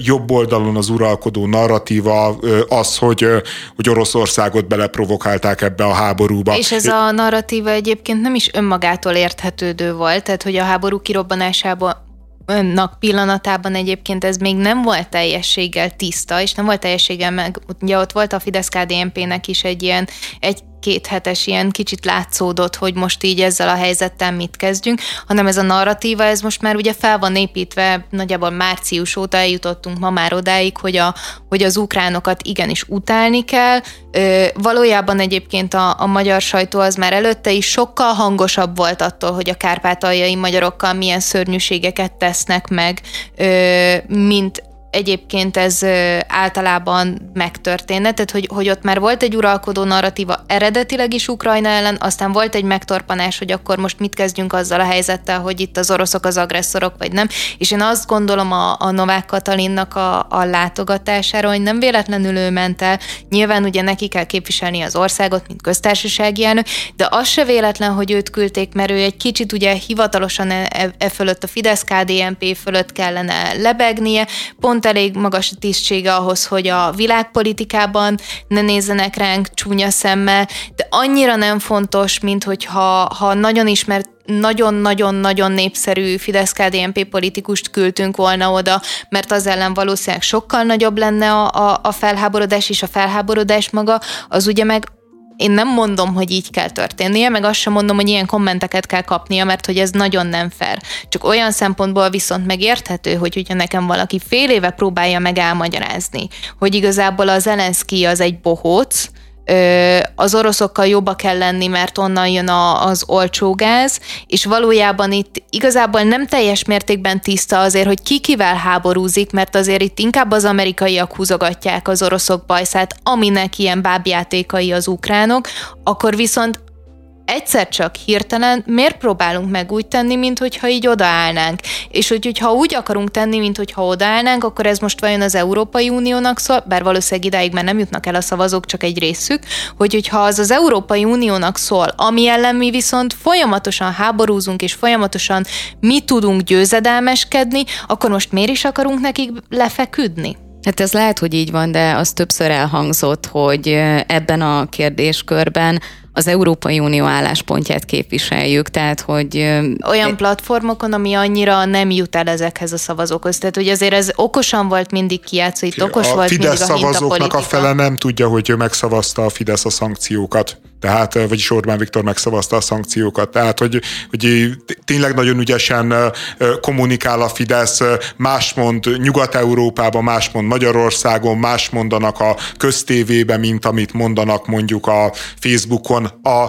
jobb oldalon az uralkodó narratíva az, hogy, hogy Oroszországot beleprovokálták ebbe a háborúba. És ez a narratíva egyébként nem is önmagától érthetődő volt, tehát hogy a háború kirobbanásában önnak pillanatában egyébként ez még nem volt teljességgel tiszta, és nem volt teljességgel meg, ugye ott volt a fidesz KDNP-nek is egy ilyen egy egy-két hetes ilyen kicsit látszódott, hogy most így ezzel a helyzettel mit kezdjünk, hanem ez a narratíva, ez most már ugye fel van építve, nagyjából március óta eljutottunk ma már odáig, hogy, a, hogy az ukránokat igenis utálni kell. Ö, valójában egyébként a, a magyar sajtó az már előtte is sokkal hangosabb volt attól, hogy a kárpátaljai magyarokkal milyen szörnyűségeket tesznek meg, ö, mint egyébként ez általában megtörténne, tehát hogy, hogy ott már volt egy uralkodó narratíva eredetileg is Ukrajna ellen, aztán volt egy megtorpanás, hogy akkor most mit kezdjünk azzal a helyzettel, hogy itt az oroszok az agresszorok, vagy nem. És én azt gondolom a, a Novák Katalinnak a, a látogatására, hogy nem véletlenül ő ment el. Nyilván ugye neki kell képviselni az országot, mint köztársasági elnök, de az se véletlen, hogy őt küldték, mert ő egy kicsit ugye hivatalosan e, e, e fölött a Fidesz-KDNP fölött kellene lebegnie, pont elég magas a tisztsége ahhoz, hogy a világpolitikában ne nézzenek ránk csúnya szemmel, de annyira nem fontos, mint hogyha ha nagyon ismert nagyon-nagyon-nagyon népszerű Fidesz-KDNP politikust küldtünk volna oda, mert az ellen valószínűleg sokkal nagyobb lenne a, a, a felháborodás, és a felháborodás maga az ugye meg én nem mondom, hogy így kell történnie, meg azt sem mondom, hogy ilyen kommenteket kell kapnia, mert hogy ez nagyon nem fair. Csak olyan szempontból viszont megérthető, hogy hogyha nekem valaki fél éve próbálja meg elmagyarázni, hogy igazából az Zelenszky az egy bohóc, az oroszokkal jobba kell lenni, mert onnan jön a, az olcsó gáz, és valójában itt igazából nem teljes mértékben tiszta azért, hogy ki kivel háborúzik, mert azért itt inkább az amerikaiak húzogatják az oroszok bajszát, aminek ilyen bábjátékai az ukránok, akkor viszont egyszer csak hirtelen miért próbálunk meg úgy tenni, mint hogyha így odaállnánk. És hogy, hogyha úgy akarunk tenni, mint hogyha odaállnánk, akkor ez most vajon az Európai Uniónak szól, bár valószínűleg idáig már nem jutnak el a szavazók, csak egy részük, hogy hogyha az az Európai Uniónak szól, ami ellen mi viszont folyamatosan háborúzunk, és folyamatosan mi tudunk győzedelmeskedni, akkor most miért is akarunk nekik lefeküdni? Hát ez lehet, hogy így van, de az többször elhangzott, hogy ebben a kérdéskörben az Európai Unió álláspontját képviseljük, tehát hogy... Olyan platformokon, ami annyira nem jut el ezekhez a szavazókhoz, tehát hogy azért ez okosan volt mindig kijátszó, itt okos a volt Fidesz mindig a szavazóknak a fele nem tudja, hogy ő megszavazta a Fidesz a szankciókat tehát, vagyis Orbán Viktor megszavazta a szankciókat. Tehát, hogy, hogy tényleg nagyon ügyesen kommunikál a Fidesz, más mond Nyugat-Európában, más mond Magyarországon, más mondanak a köztévében, mint amit mondanak mondjuk a Facebookon. A,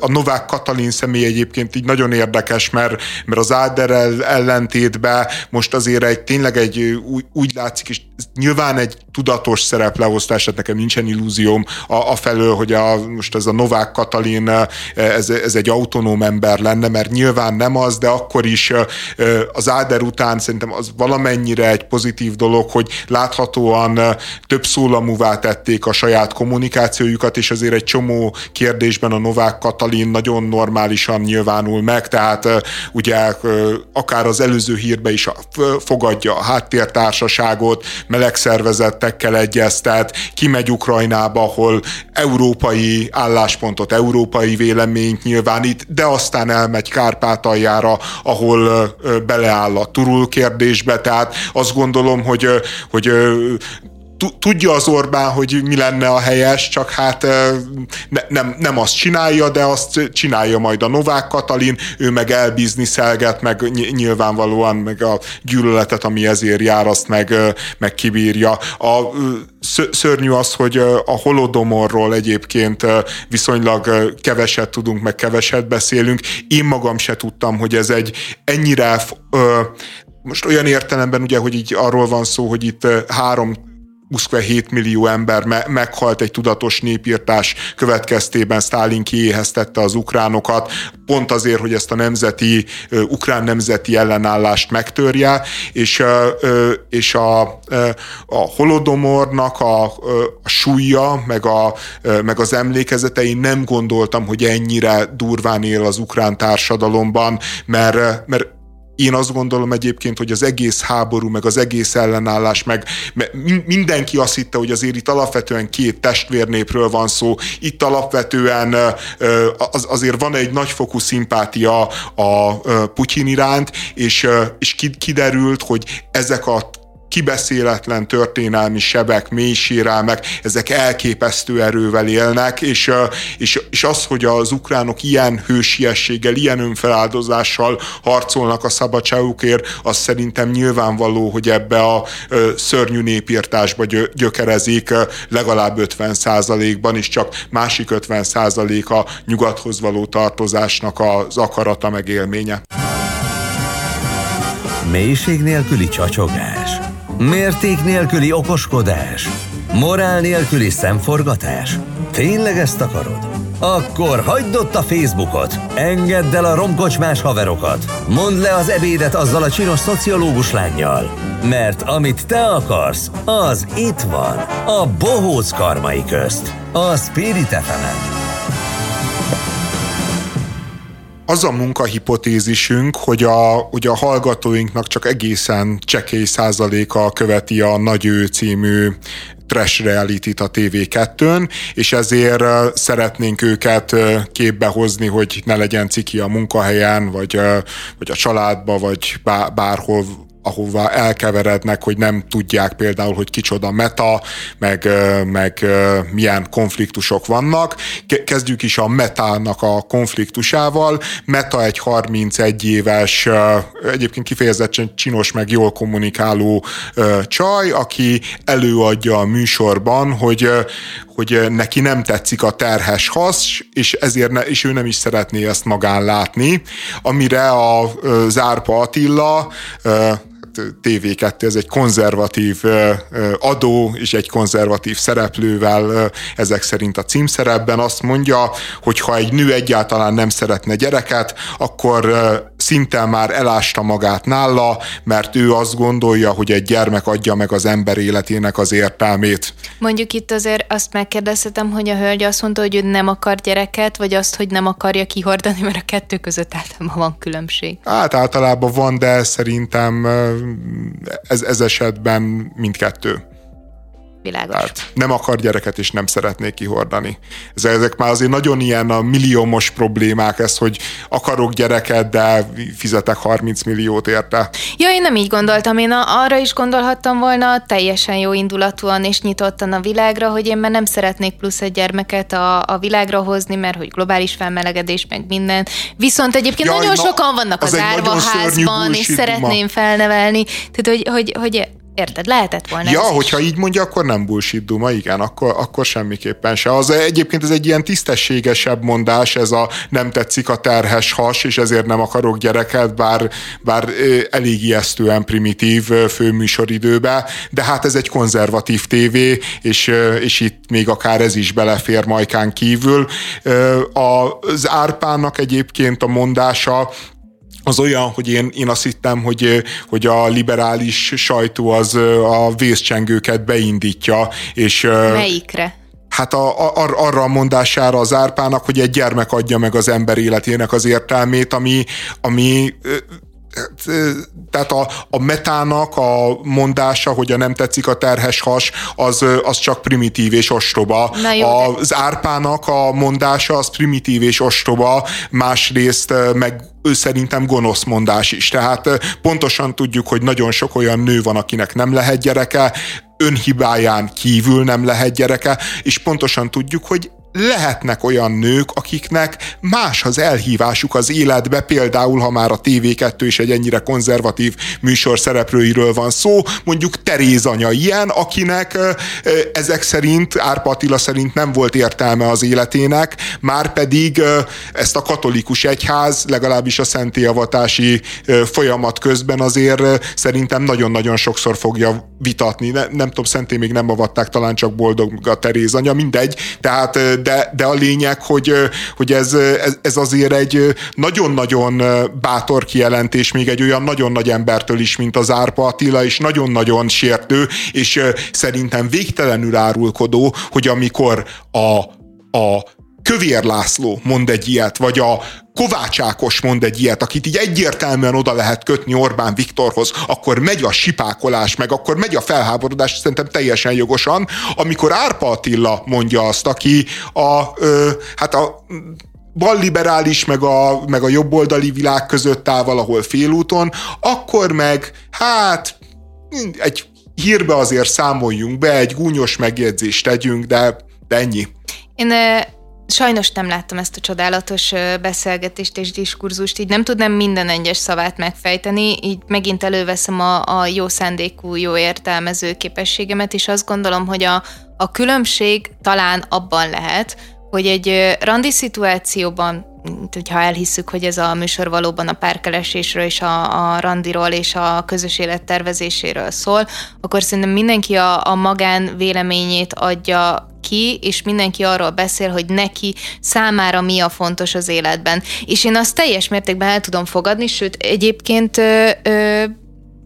a Novák Katalin személy egyébként így nagyon érdekes, mert, mert az Áder ellentétben most azért egy, tényleg egy úgy, úgy látszik, és nyilván egy tudatos szerepleosztás, tehát nekem nincsen illúzióm. A, a felől, hogy a, most ez a Novák Katalin, ez, ez egy autonóm ember lenne, mert nyilván nem az, de akkor is az Áder után szerintem az valamennyire egy pozitív dolog, hogy láthatóan több szólamúvá tették a saját kommunikációjukat, és azért egy csomó kérdésben a Novák Katalin nagyon normálisan nyilvánul meg, tehát ugye akár az előző hírbe is fogadja a háttértársaságot, melegszervezetekkel egyeztet, kimegy Ukrajnába, ahol európai álláspontot, európai véleményt nyilvánít, de aztán elmegy Kárpátaljára, ahol beleáll a turul kérdésbe, tehát azt gondolom, hogy, hogy tudja az Orbán, hogy mi lenne a helyes, csak hát ne, nem, nem azt csinálja, de azt csinálja majd a Novák Katalin, ő meg elbizniszelget, meg nyilvánvalóan meg a gyűlöletet, ami ezért jár, azt meg, meg kibírja. A szörnyű az, hogy a holodomorról egyébként viszonylag keveset tudunk, meg keveset beszélünk. Én magam se tudtam, hogy ez egy ennyire most olyan értelemben ugye, hogy így arról van szó, hogy itt három 27 millió ember me- meghalt egy tudatos népírtás következtében, Stalin kiéheztette az ukránokat, pont azért, hogy ezt a nemzeti, ukrán nemzeti ellenállást megtörje, és, és a, a holodomornak a, a súlya, meg, a, meg az emlékezetei nem gondoltam, hogy ennyire durván él az ukrán társadalomban, mert, mert én azt gondolom egyébként, hogy az egész háború, meg az egész ellenállás, meg mindenki azt hitte, hogy azért itt alapvetően két testvérnépről van szó, itt alapvetően az, azért van egy nagyfokú szimpátia a Putyin iránt, és, és kiderült, hogy ezek a kibeszéletlen történelmi sebek, mélysérelmek, ezek elképesztő erővel élnek, és, és, és az, hogy az ukránok ilyen hősiességgel, ilyen önfeláldozással harcolnak a szabadságukért, az szerintem nyilvánvaló, hogy ebbe a szörnyű népírtásba gyökerezik legalább 50% ban is csak másik 50% a nyugathoz való tartozásnak az akarata meg élménye. Mélység nélküli csacsogás Mérték nélküli okoskodás? Morál nélküli szemforgatás? Tényleg ezt akarod? Akkor hagyd ott a Facebookot, engedd el a romkocsmás haverokat, mondd le az ebédet azzal a csinos szociológus lányjal, mert amit te akarsz, az itt van, a bohóc karmai közt, a Spirit fm az a munkahipotézisünk, hogy a, hogy a hallgatóinknak csak egészen csekély százaléka követi a Nagy Ő című trash reality-t a TV2-n, és ezért szeretnénk őket képbe hozni, hogy ne legyen ciki a munkahelyen, vagy, vagy a családba, vagy bárhol ahova elkeverednek, hogy nem tudják például, hogy kicsoda meta, meg, meg milyen konfliktusok vannak. Kezdjük is a metának a konfliktusával. Meta egy 31 éves, egyébként kifejezetten csinos, meg jól kommunikáló csaj, aki előadja a műsorban, hogy, hogy neki nem tetszik a terhes hasz, és ezért ne, és ő nem is szeretné ezt magán látni, amire a Zárpa Attila TV2, ez egy konzervatív adó és egy konzervatív szereplővel ezek szerint a címszerepben azt mondja, hogy ha egy nő egyáltalán nem szeretne gyereket, akkor szinte már elásta magát nála, mert ő azt gondolja, hogy egy gyermek adja meg az ember életének az értelmét. Mondjuk itt azért azt megkérdezhetem, hogy a hölgy azt mondta, hogy ő nem akar gyereket, vagy azt, hogy nem akarja kihordani, mert a kettő között általában van különbség. Hát általában van, de szerintem ez, ez esetben mindkettő. Világos. Tehát nem akar gyereket, és nem szeretnék kihordani. Ezek már azért nagyon ilyen a milliómos problémák, ez, hogy akarok gyereket, de fizetek 30 milliót érte. Ja, én nem így gondoltam. Én arra is gondolhattam volna teljesen jó indulatúan és nyitottan a világra, hogy én már nem szeretnék plusz egy gyermeket a, a világra hozni, mert hogy globális felmelegedés, meg minden. Viszont egyébként Jaj, nagyon na, sokan vannak az, az árvaházban, és szeretném felnevelni. Tehát, hogy, hogy, hogy Érted? Lehetett volna. Ja, hogyha így mondja, akkor nem bullshit duma, igen, akkor, akkor semmiképpen se. Az egyébként ez egy ilyen tisztességesebb mondás, ez a nem tetszik a terhes has, és ezért nem akarok gyereket, bár, bár elég ijesztően primitív főműsoridőbe, de hát ez egy konzervatív tévé, és, és itt még akár ez is belefér majkán kívül. Az Árpának egyébként a mondása az olyan, hogy én, én azt hittem, hogy, hogy a liberális sajtó az a vészcsengőket beindítja, és... Melyikre? hát a, a, arra a mondására az árpának, hogy egy gyermek adja meg az ember életének az értelmét, ami, ami tehát a, a metának a mondása, hogy a nem tetszik a terhes has, az, az csak primitív és ostoba. jó, az árpának a mondása az primitív és ostoba, másrészt meg ő szerintem gonosz mondás is. Tehát pontosan tudjuk, hogy nagyon sok olyan nő van, akinek nem lehet gyereke, önhibáján kívül nem lehet gyereke, és pontosan tudjuk, hogy lehetnek olyan nők, akiknek más az elhívásuk az életbe, például, ha már a TV2 és egy ennyire konzervatív műsor szereplőiről van szó, mondjuk Teréz anya ilyen, akinek ezek szerint, Árpa Attila szerint nem volt értelme az életének, már pedig ezt a katolikus egyház, legalábbis a szentélyavatási folyamat közben azért szerintem nagyon-nagyon sokszor fogja vitatni. Ne, nem tudom, szenté még nem avatták, talán csak boldog a Teréz anya, mindegy. Tehát de, de a lényeg, hogy, hogy ez, ez, ez azért egy nagyon-nagyon bátor kijelentés, még egy olyan nagyon nagy embertől is, mint az Árpa Attila, és nagyon-nagyon sértő, és szerintem végtelenül árulkodó, hogy amikor a, a Kövér László mond egy ilyet, vagy a Kovács Ákos mond egy ilyet, akit így egyértelműen oda lehet kötni Orbán Viktorhoz, akkor megy a sipákolás, meg akkor megy a felháborodás, szerintem teljesen jogosan. Amikor Árpa Attila mondja azt, aki a, ö, hát a balliberális, meg a, meg a jobboldali világ között áll valahol félúton, akkor meg, hát egy hírbe azért számoljunk be, egy gúnyos megjegyzést tegyünk, de, de ennyi. Én Sajnos nem láttam ezt a csodálatos beszélgetést és diskurzust, így nem tudnám minden egyes szavát megfejteni, így megint előveszem a, a jó szándékú, jó értelmező képességemet, és azt gondolom, hogy a, a különbség talán abban lehet, hogy egy randi szituációban, hogyha elhisszük, hogy ez a műsor valóban a párkeresésről és a, a randiról és a közös élet tervezéséről szól, akkor szerintem mindenki a, a magán véleményét adja ki, és mindenki arról beszél, hogy neki számára mi a fontos az életben. És én azt teljes mértékben el tudom fogadni, sőt egyébként ö, ö,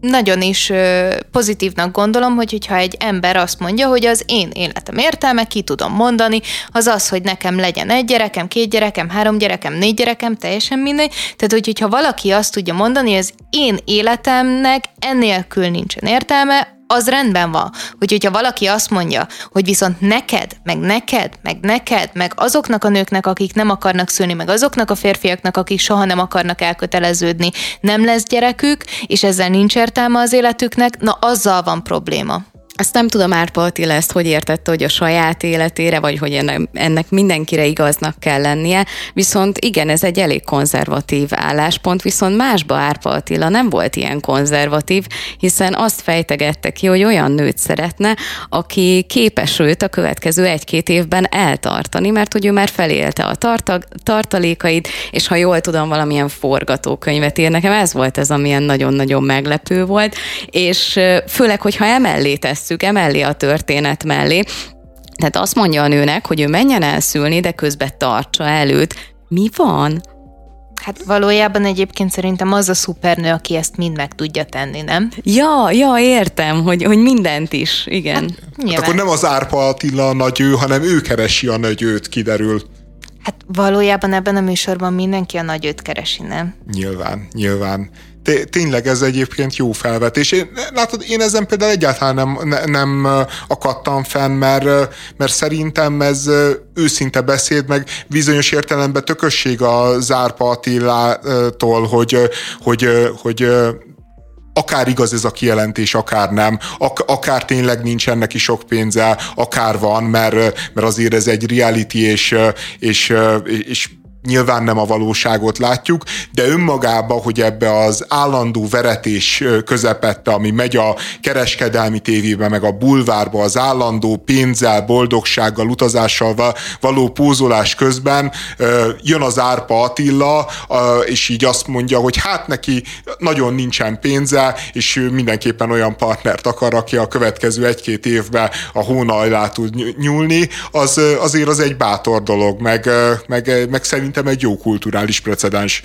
nagyon is ö, pozitívnak gondolom, hogy hogyha egy ember azt mondja, hogy az én életem értelme, ki tudom mondani, az az, hogy nekem legyen egy gyerekem, két gyerekem, három gyerekem, négy gyerekem, teljesen mindegy. Tehát, hogy, hogyha valaki azt tudja mondani, az én életemnek ennélkül nincsen értelme, az rendben van. Hogy, hogyha valaki azt mondja, hogy viszont neked, meg neked, meg neked, meg azoknak a nőknek, akik nem akarnak szülni, meg azoknak a férfiaknak, akik soha nem akarnak elköteleződni, nem lesz gyerekük, és ezzel nincs értelme az életüknek, na azzal van probléma. Ezt nem tudom, Árpa Attila ezt hogy értette, hogy a saját életére, vagy hogy ennek mindenkire igaznak kell lennie, viszont igen, ez egy elég konzervatív álláspont, viszont másba Árpa Attila nem volt ilyen konzervatív, hiszen azt fejtegette ki, hogy olyan nőt szeretne, aki képes őt a következő egy-két évben eltartani, mert hogy ő már felélte a tartag, tartalékait, és ha jól tudom, valamilyen forgatókönyvet ír. Nekem ez volt ez, amilyen nagyon-nagyon meglepő volt, és főleg, hogyha emellé tesz tesszük emellé a történet mellé. Tehát azt mondja a nőnek, hogy ő menjen el szülni, de közben tartsa előtt. Mi van? Hát valójában egyébként szerintem az a szupernő, aki ezt mind meg tudja tenni, nem? Ja, ja, értem, hogy, hogy mindent is, igen. Hát, hát akkor nem az Árpa Attila a nagy ő, hanem ő keresi a nagy őt, kiderül. Hát valójában ebben a műsorban mindenki a nagy őt keresi, nem? Nyilván, nyilván tényleg ez egyébként jó felvetés. Én, látod, én ezen például egyáltalán nem, ne, nem akadtam fenn, mert, mert szerintem ez őszinte beszéd, meg bizonyos értelemben tökösség a Zárpa Attilától, hogy, hogy, hogy akár igaz ez a kijelentés, akár nem, ak- akár tényleg nincs ennek is sok pénze, akár van, mert, mert azért ez egy reality, és, és, és nyilván nem a valóságot látjuk, de önmagában, hogy ebbe az állandó veretés közepette, ami megy a kereskedelmi tévében, meg a bulvárba, az állandó pénzzel, boldogsággal, utazással való pózolás közben jön az Árpa Attila, és így azt mondja, hogy hát neki nagyon nincsen pénze, és mindenképpen olyan partnert akar, aki a következő egy-két évben a hóna tud nyúlni, az azért az egy bátor dolog, meg, meg, meg szerint szerintem egy jó kulturális precedens.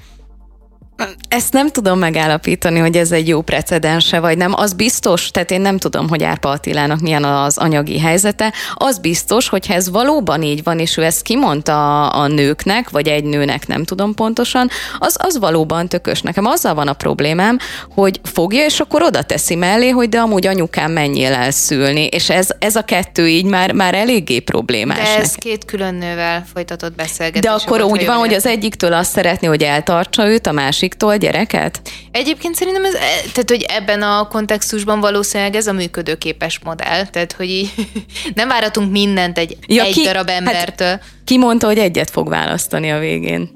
Ezt nem tudom megállapítani, hogy ez egy jó precedense, vagy nem. Az biztos, tehát én nem tudom, hogy Árpa Attilának milyen az anyagi helyzete. Az biztos, hogy ez valóban így van, és ő ezt kimondta a, a nőknek, vagy egy nőnek, nem tudom pontosan, az, az valóban tökös. Nekem azzal van a problémám, hogy fogja, és akkor oda teszi mellé, hogy de amúgy anyukám menjél el szülni, és ez, ez a kettő így már, már eléggé problémás. De ez neki. két külön nővel folytatott beszélgetés. De akkor úgy van, hogy az egyiktől azt szeretné, hogy eltartsa őt, a másik másiktól gyereket? Egyébként szerintem ez, tehát, hogy ebben a kontextusban valószínűleg ez a működőképes modell, tehát, hogy így nem váratunk mindent egy, ja, egy ki, darab hát embertől. Hát, ki mondta, hogy egyet fog választani a végén?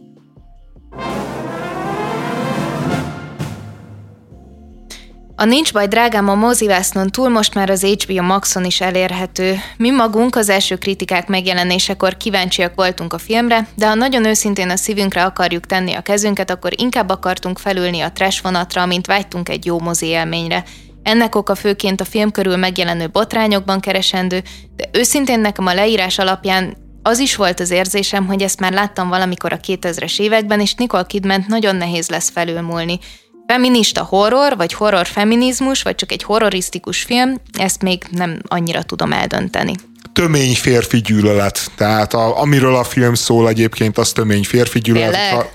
A Nincs baj, drágám, a mozivásznon túl most már az HBO Maxon is elérhető. Mi magunk az első kritikák megjelenésekor kíváncsiak voltunk a filmre, de ha nagyon őszintén a szívünkre akarjuk tenni a kezünket, akkor inkább akartunk felülni a trash vonatra, mint vágytunk egy jó mozi élményre. Ennek oka főként a film körül megjelenő botrányokban keresendő, de őszintén nekem a leírás alapján az is volt az érzésem, hogy ezt már láttam valamikor a 2000-es években, és Nicole Kidman nagyon nehéz lesz felülmúlni. Feminista horror, vagy horror feminizmus, vagy csak egy horrorisztikus film, ezt még nem annyira tudom eldönteni. Tömény férfi gyűlölet. Tehát a, amiről a film szól egyébként, az tömény férfi gyűlölet. A,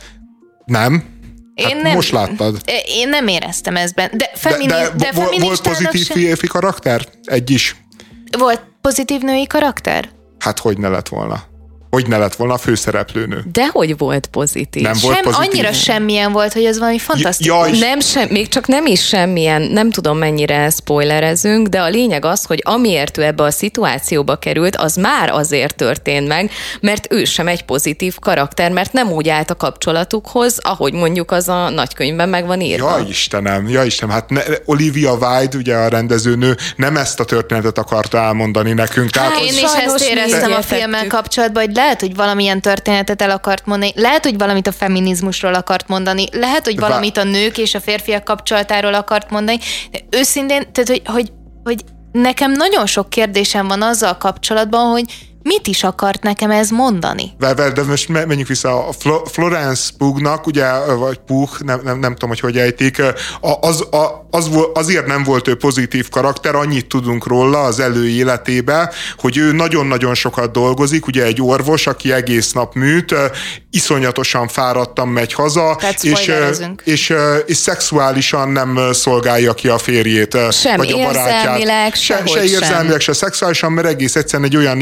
nem? Hát én nem, most láttad. Én nem éreztem ezben. De, femini, de, de, de volt pozitív sem... férfi karakter? Egy is. Volt pozitív női karakter? Hát hogy ne lett volna? Hogy ne lett volna a főszereplőnő. De hogy volt pozitív. Nem volt Sem, pozitív. annyira semmilyen volt, hogy ez valami fantasztikus. Ja, Nem sem, még csak nem is semmilyen, nem tudom mennyire spoilerezünk, de a lényeg az, hogy amiért ő ebbe a szituációba került, az már azért történt meg, mert ő sem egy pozitív karakter, mert nem úgy állt a kapcsolatukhoz, ahogy mondjuk az a nagykönyvben meg van írva. Ja Istenem, ja Istenem, hát ne, Olivia Wilde, ugye a rendezőnő, nem ezt a történetet akarta elmondani nekünk. Tehát, Hát, Én is ezt éreztem a filmmel kapcsolatban, hogy lehet, hogy valamilyen történetet el akart mondani, lehet, hogy valamit a feminizmusról akart mondani, lehet, hogy valamit a nők és a férfiak kapcsolatáról akart mondani, de őszintén, tehát, hogy, hogy, hogy nekem nagyon sok kérdésem van azzal kapcsolatban, hogy mit is akart nekem ez mondani. Vel- de most me- menjünk vissza. A Flo- Florence Pugnak, ugye, vagy Pug, nem, nem, nem tudom, hogy hogy ejtik, az, az, azért nem volt ő pozitív karakter, annyit tudunk róla az előéletébe, hogy ő nagyon-nagyon sokat dolgozik, ugye egy orvos, aki egész nap műt, iszonyatosan fáradtan megy haza, Tehát és, és, és szexuálisan nem szolgálja ki a férjét, Sem vagy a barátját. érzelmileg, se, se sem. érzelmileg, se szexuálisan, mert egész egyszerűen egy olyan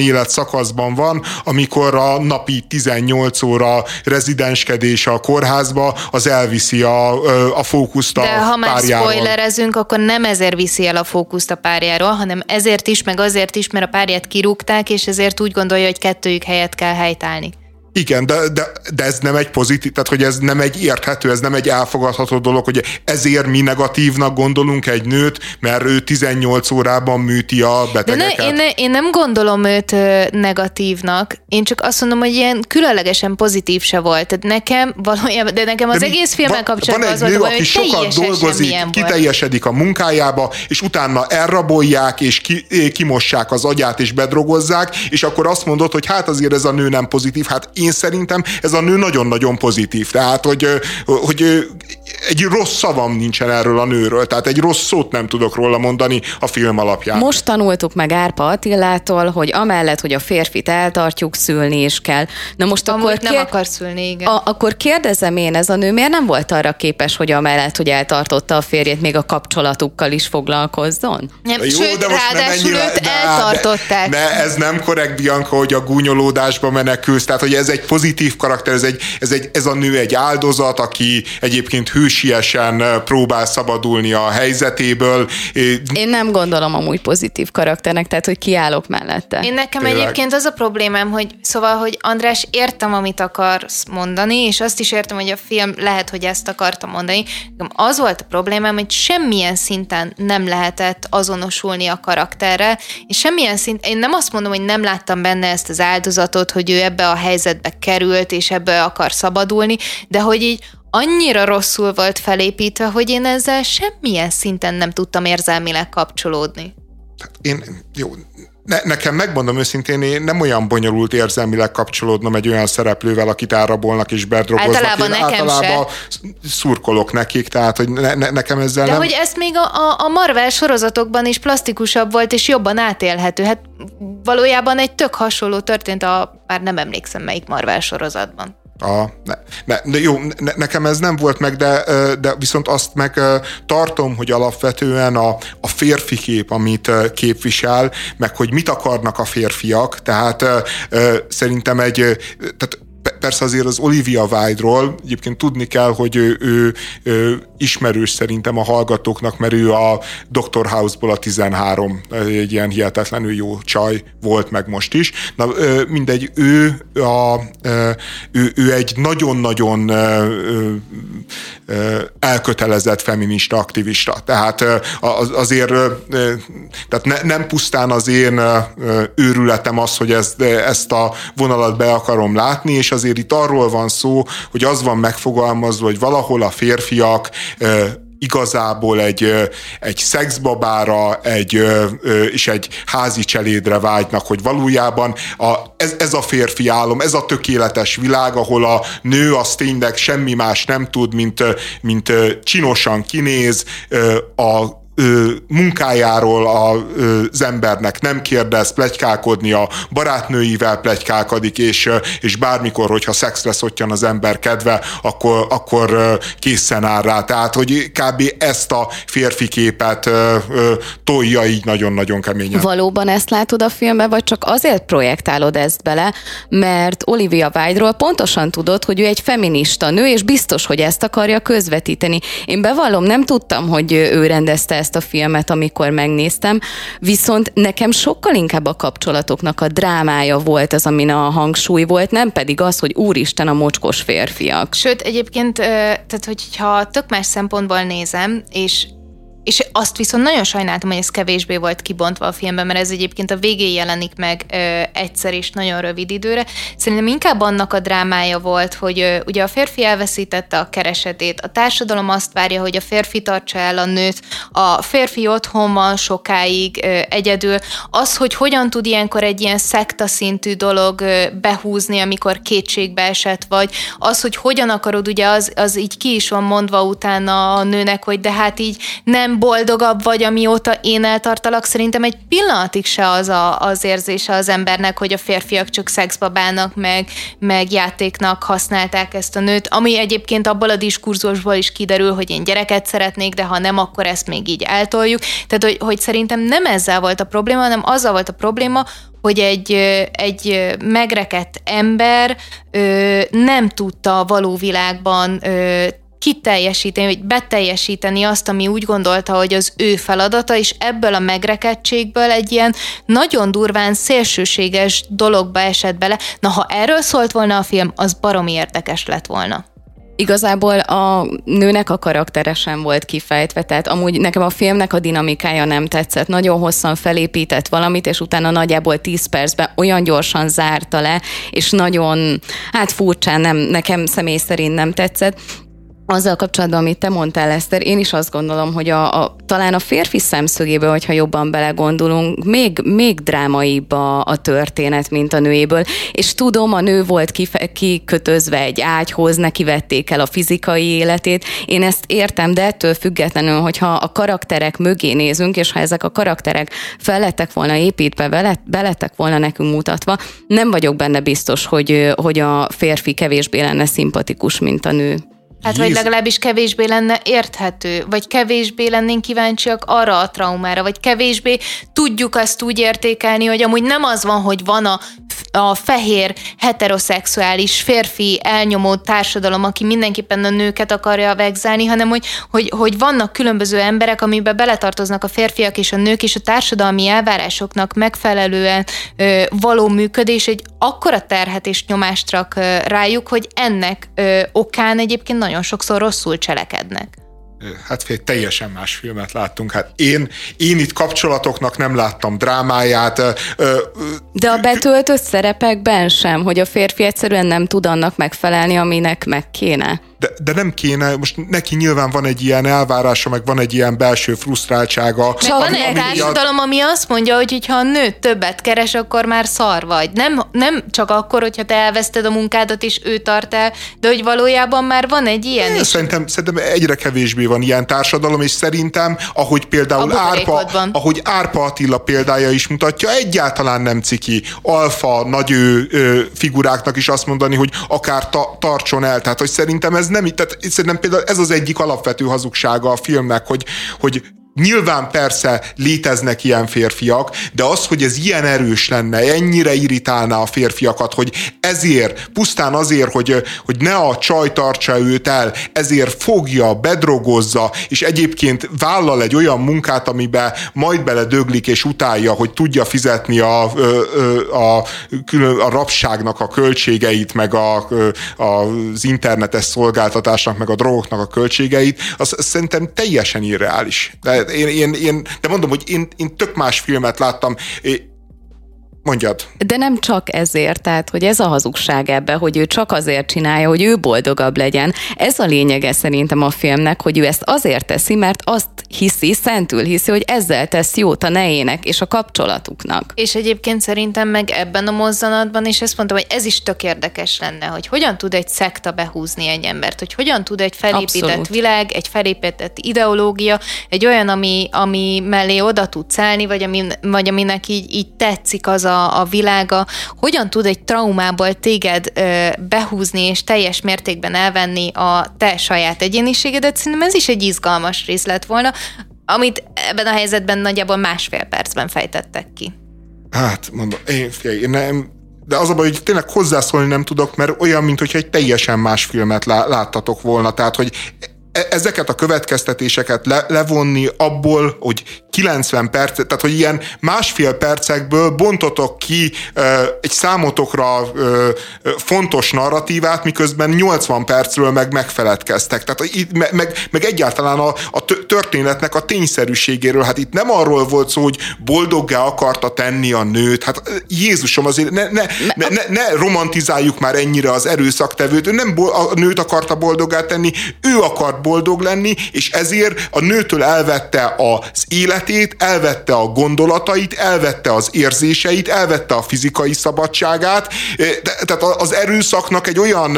életszakaszban van, amikor a napi 18 óra rezidenskedés a kórházba, az elviszi a, a fókuszt a De ha már párjáról. spoilerezünk, akkor nem ezért viszi el a fókuszt a párjáról, hanem ezért is, meg azért is, mert a párját kirúgták, és ezért úgy gondolja, hogy kettőjük helyet kell helytállni. Igen, de, de, de ez nem egy pozitív, tehát hogy ez nem egy érthető, ez nem egy elfogadható dolog, hogy ezért mi negatívnak gondolunk egy nőt, mert ő 18 órában műti a De ne, betegeket. én, ne, én nem gondolom őt negatívnak, én csak azt mondom, hogy ilyen különlegesen pozitív se volt. Tehát nekem valójában, de nekem az De egész filmmel kapcsolatban van az volt, nő, baj, aki sokat dolgozik, volt. kiteljesedik a munkájába, és utána elrabolják, és ki, eh, kimossák az agyát, és bedrogozzák, és akkor azt mondod, hogy hát azért ez a nő nem pozitív. Hát én szerintem ez a nő nagyon-nagyon pozitív. Tehát, hogy, hogy egy rossz szavam nincsen erről a nőről, tehát egy rossz szót nem tudok róla mondani a film alapján. Most tanultuk meg Árpa Attilától, hogy amellett, hogy a férfit eltartjuk, szülni is kell. Na most Amúgy akkor, nem kér- akar szülni, igen. a, akkor kérdezem én, ez a nő miért nem volt arra képes, hogy amellett, hogy eltartotta a férjét, még a kapcsolatukkal is foglalkozzon? nem, Jó, sőt, de most nem ráadásul ennyire- őt eltartották. De, de ez nem korrekt, Bianca, hogy a gúnyolódásba menekülsz. Tehát, hogy ez egy pozitív karakter, ez, egy, ez, egy, ez a nő egy áldozat, aki egyébként hősiesen próbál szabadulni a helyzetéből. Én nem gondolom amúgy pozitív karakternek, tehát hogy kiállok mellette. Én nekem Tényleg. egyébként az a problémám, hogy szóval, hogy András, értem, amit akarsz mondani, és azt is értem, hogy a film lehet, hogy ezt akarta mondani. Az volt a problémám, hogy semmilyen szinten nem lehetett azonosulni a karakterre, és semmilyen szint, én nem azt mondom, hogy nem láttam benne ezt az áldozatot, hogy ő ebbe a helyzetbe került, és ebből akar szabadulni, de hogy így annyira rosszul volt felépítve, hogy én ezzel semmilyen szinten nem tudtam érzelmileg kapcsolódni. én, jó, ne, nekem megmondom őszintén, én nem olyan bonyolult érzelmileg kapcsolódnom egy olyan szereplővel, akit elrabolnak és bedrogoznak. Általában én nekem általában szurkolok nekik, tehát hogy ne, ne, nekem ezzel De nem... hogy ezt még a, a, a Marvel sorozatokban is plastikusabb volt, és jobban átélhető. Hát valójában egy tök hasonló történt a, már nem emlékszem melyik Marvel sorozatban. A, ne, ne, de jó, ne, nekem ez nem volt meg, de, de viszont azt meg tartom, hogy alapvetően a, a férfi kép, amit képvisel, meg hogy mit akarnak a férfiak, tehát szerintem egy, tehát persze azért az Olivia Wilde-ról egyébként tudni kell, hogy ő, ő, ő ismerős szerintem a hallgatóknak, mert ő a Dr. House-ból a 13 egy ilyen hihetetlenül jó csaj volt meg most is. Na, mindegy, ő, a, ő, ő egy nagyon-nagyon elkötelezett feminista aktivista. Tehát azért tehát ne, nem pusztán az én őrületem az, hogy ezt, ezt a vonalat be akarom látni, és azért itt arról van szó, hogy az van megfogalmazva, hogy valahol a férfiak igazából egy, egy szexbabára egy, és egy házi cselédre vágynak, hogy valójában a, ez, ez a férfi álom, ez a tökéletes világ, ahol a nő az tényleg semmi más nem tud, mint, mint csinosan kinéz, a ö, munkájáról a, ö, az embernek nem kérdez, plegykálkodni, a barátnőivel plegykálkodik, és, és bármikor, hogyha szexre szottyan az ember kedve, akkor, akkor készen áll rá. Tehát, hogy kb. ezt a férfi képet ö, ö, tolja így nagyon-nagyon keményen. Valóban ezt látod a filmben, vagy csak azért projektálod ezt bele, mert Olivia Wilde-ról pontosan tudod, hogy ő egy feminista nő, és biztos, hogy ezt akarja közvetíteni. Én bevallom, nem tudtam, hogy ő rendezte ezt a filmet, amikor megnéztem, viszont nekem sokkal inkább a kapcsolatoknak a drámája volt az, amin a hangsúly volt, nem pedig az, hogy úristen a mocskos férfiak. Sőt, egyébként, tehát hogyha tök más szempontból nézem, és és azt viszont nagyon sajnáltam, hogy ez kevésbé volt kibontva a filmben, mert ez egyébként a végén jelenik meg ö, egyszer és nagyon rövid időre. Szerintem inkább annak a drámája volt, hogy ö, ugye a férfi elveszítette a keresetét, a társadalom azt várja, hogy a férfi tartsa el a nőt, a férfi otthon van sokáig ö, egyedül. Az, hogy hogyan tud ilyenkor egy ilyen szekta szintű dolog ö, behúzni, amikor kétségbe esett, vagy az, hogy hogyan akarod, ugye az, az így ki is van mondva utána a nőnek, hogy de hát így nem boldogabb vagy, amióta én eltartalak, szerintem egy pillanatig se az a, az érzése az embernek, hogy a férfiak csak szexbabának, meg, meg játéknak használták ezt a nőt, ami egyébként abból a diskurzusból is kiderül, hogy én gyereket szeretnék, de ha nem, akkor ezt még így eltoljuk. Tehát, hogy, hogy szerintem nem ezzel volt a probléma, hanem azzal volt a probléma, hogy egy, egy megrekedt ember ö, nem tudta a való világban ö, kiteljesíteni, vagy beteljesíteni azt, ami úgy gondolta, hogy az ő feladata, és ebből a megrekedtségből egy ilyen nagyon durván szélsőséges dologba esett bele. Na, ha erről szólt volna a film, az baromi érdekes lett volna. Igazából a nőnek a karaktere sem volt kifejtve, tehát amúgy nekem a filmnek a dinamikája nem tetszett. Nagyon hosszan felépített valamit, és utána nagyjából 10 percben olyan gyorsan zárta le, és nagyon, hát furcsán nem, nekem személy szerint nem tetszett. Azzal kapcsolatban, amit te mondtál, Eszter, én is azt gondolom, hogy a, a, talán a férfi szemszögéből, hogyha jobban belegondolunk, még, még drámaibb a, a történet, mint a nőéből. És tudom, a nő volt kife, kikötözve egy ágyhoz, neki vették el a fizikai életét. Én ezt értem, de ettől függetlenül, hogyha a karakterek mögé nézünk, és ha ezek a karakterek felettek volna építve, belettek volna nekünk mutatva, nem vagyok benne biztos, hogy, hogy a férfi kevésbé lenne szimpatikus, mint a nő. Hát vagy legalábbis kevésbé lenne érthető, vagy kevésbé lennénk kíváncsiak arra a traumára, vagy kevésbé tudjuk azt úgy értékelni, hogy amúgy nem az van, hogy van a a fehér, heteroszexuális, férfi, elnyomó társadalom, aki mindenképpen a nőket akarja vegzálni, hanem hogy, hogy, hogy vannak különböző emberek, amiben beletartoznak a férfiak és a nők, és a társadalmi elvárásoknak megfelelően ö, való működés egy akkora terhet és nyomást rak ö, rájuk, hogy ennek ö, okán egyébként nagyon sokszor rosszul cselekednek hát fél, teljesen más filmet láttunk. Hát én, én itt kapcsolatoknak nem láttam drámáját. De a betöltött szerepekben sem, hogy a férfi egyszerűen nem tud annak megfelelni, aminek meg kéne de, de nem kéne, most neki nyilván van egy ilyen elvárása, meg van egy ilyen belső frusztráltsága. Csak van egy társadalom, ami azt mondja, hogy ha a nő többet keres, akkor már szar vagy. Nem, nem csak akkor, hogyha te elveszted a munkádat, és ő tart el, de hogy valójában már van egy ilyen é, is. Szerintem, szerintem egyre kevésbé van ilyen társadalom, és szerintem, ahogy például Árpa, ahogy Árpa Attila példája is mutatja, egyáltalán nem ciki alfa, nagy ő, ő figuráknak is azt mondani, hogy akár ta, tartson el. Tehát, hogy szerintem ez nem, tehát szerintem például ez az egyik alapvető hazugsága a filmnek, hogy, hogy Nyilván persze léteznek ilyen férfiak, de az, hogy ez ilyen erős lenne, ennyire irritálná a férfiakat, hogy ezért, pusztán azért, hogy, hogy ne a csaj tartsa őt el, ezért fogja, bedrogozza, és egyébként vállal egy olyan munkát, amiben majd bele döglik és utálja, hogy tudja fizetni a, a, a, a rabságnak a költségeit, meg a, az internetes szolgáltatásnak, meg a drogoknak a költségeit, az szerintem teljesen irreális. De én, én, én, de mondom, hogy én, én tök más filmet láttam. Mondjad. De nem csak ezért, tehát hogy ez a hazugság ebbe, hogy ő csak azért csinálja, hogy ő boldogabb legyen. Ez a lényege szerintem a filmnek, hogy ő ezt azért teszi, mert azt hiszi, szentül hiszi, hogy ezzel tesz jót a nejének és a kapcsolatuknak. És egyébként szerintem meg ebben a mozzanatban, és ezt mondtam, hogy ez is tök érdekes lenne, hogy hogyan tud egy szekta behúzni egy embert, hogy hogyan tud egy felépített Abszolút. világ, egy felépített ideológia, egy olyan, ami, ami mellé oda tud szállni, vagy, ami, vagy aminek így, így tetszik az a, a világa, hogyan tud egy traumából téged ö, behúzni és teljes mértékben elvenni a te saját egyéniségedet, szerintem ez is egy izgalmas rész lett volna, amit ebben a helyzetben nagyjából másfél percben fejtettek ki. Hát, mondom, én, én nem, de az a baj, hogy tényleg hozzászólni nem tudok, mert olyan, mintha egy teljesen más filmet láttatok volna. Tehát, hogy ezeket a következtetéseket le, levonni abból, hogy 90 perc, tehát hogy ilyen másfél percekből bontotok ki egy számotokra fontos narratívát, miközben 80 percről meg megfeledkeztek. Tehát itt, meg, meg egyáltalán a, a történetnek a tényszerűségéről. Hát itt nem arról volt szó, hogy boldoggá akarta tenni a nőt. Hát Jézusom, azért ne, ne, ne, ne, ne romantizáljuk már ennyire az erőszaktevőt. Ő nem a nőt akarta boldoggá tenni, ő akart boldog lenni, és ezért a nőtől elvette az élet életét, elvette a gondolatait, elvette az érzéseit, elvette a fizikai szabadságát, tehát az erőszaknak egy olyan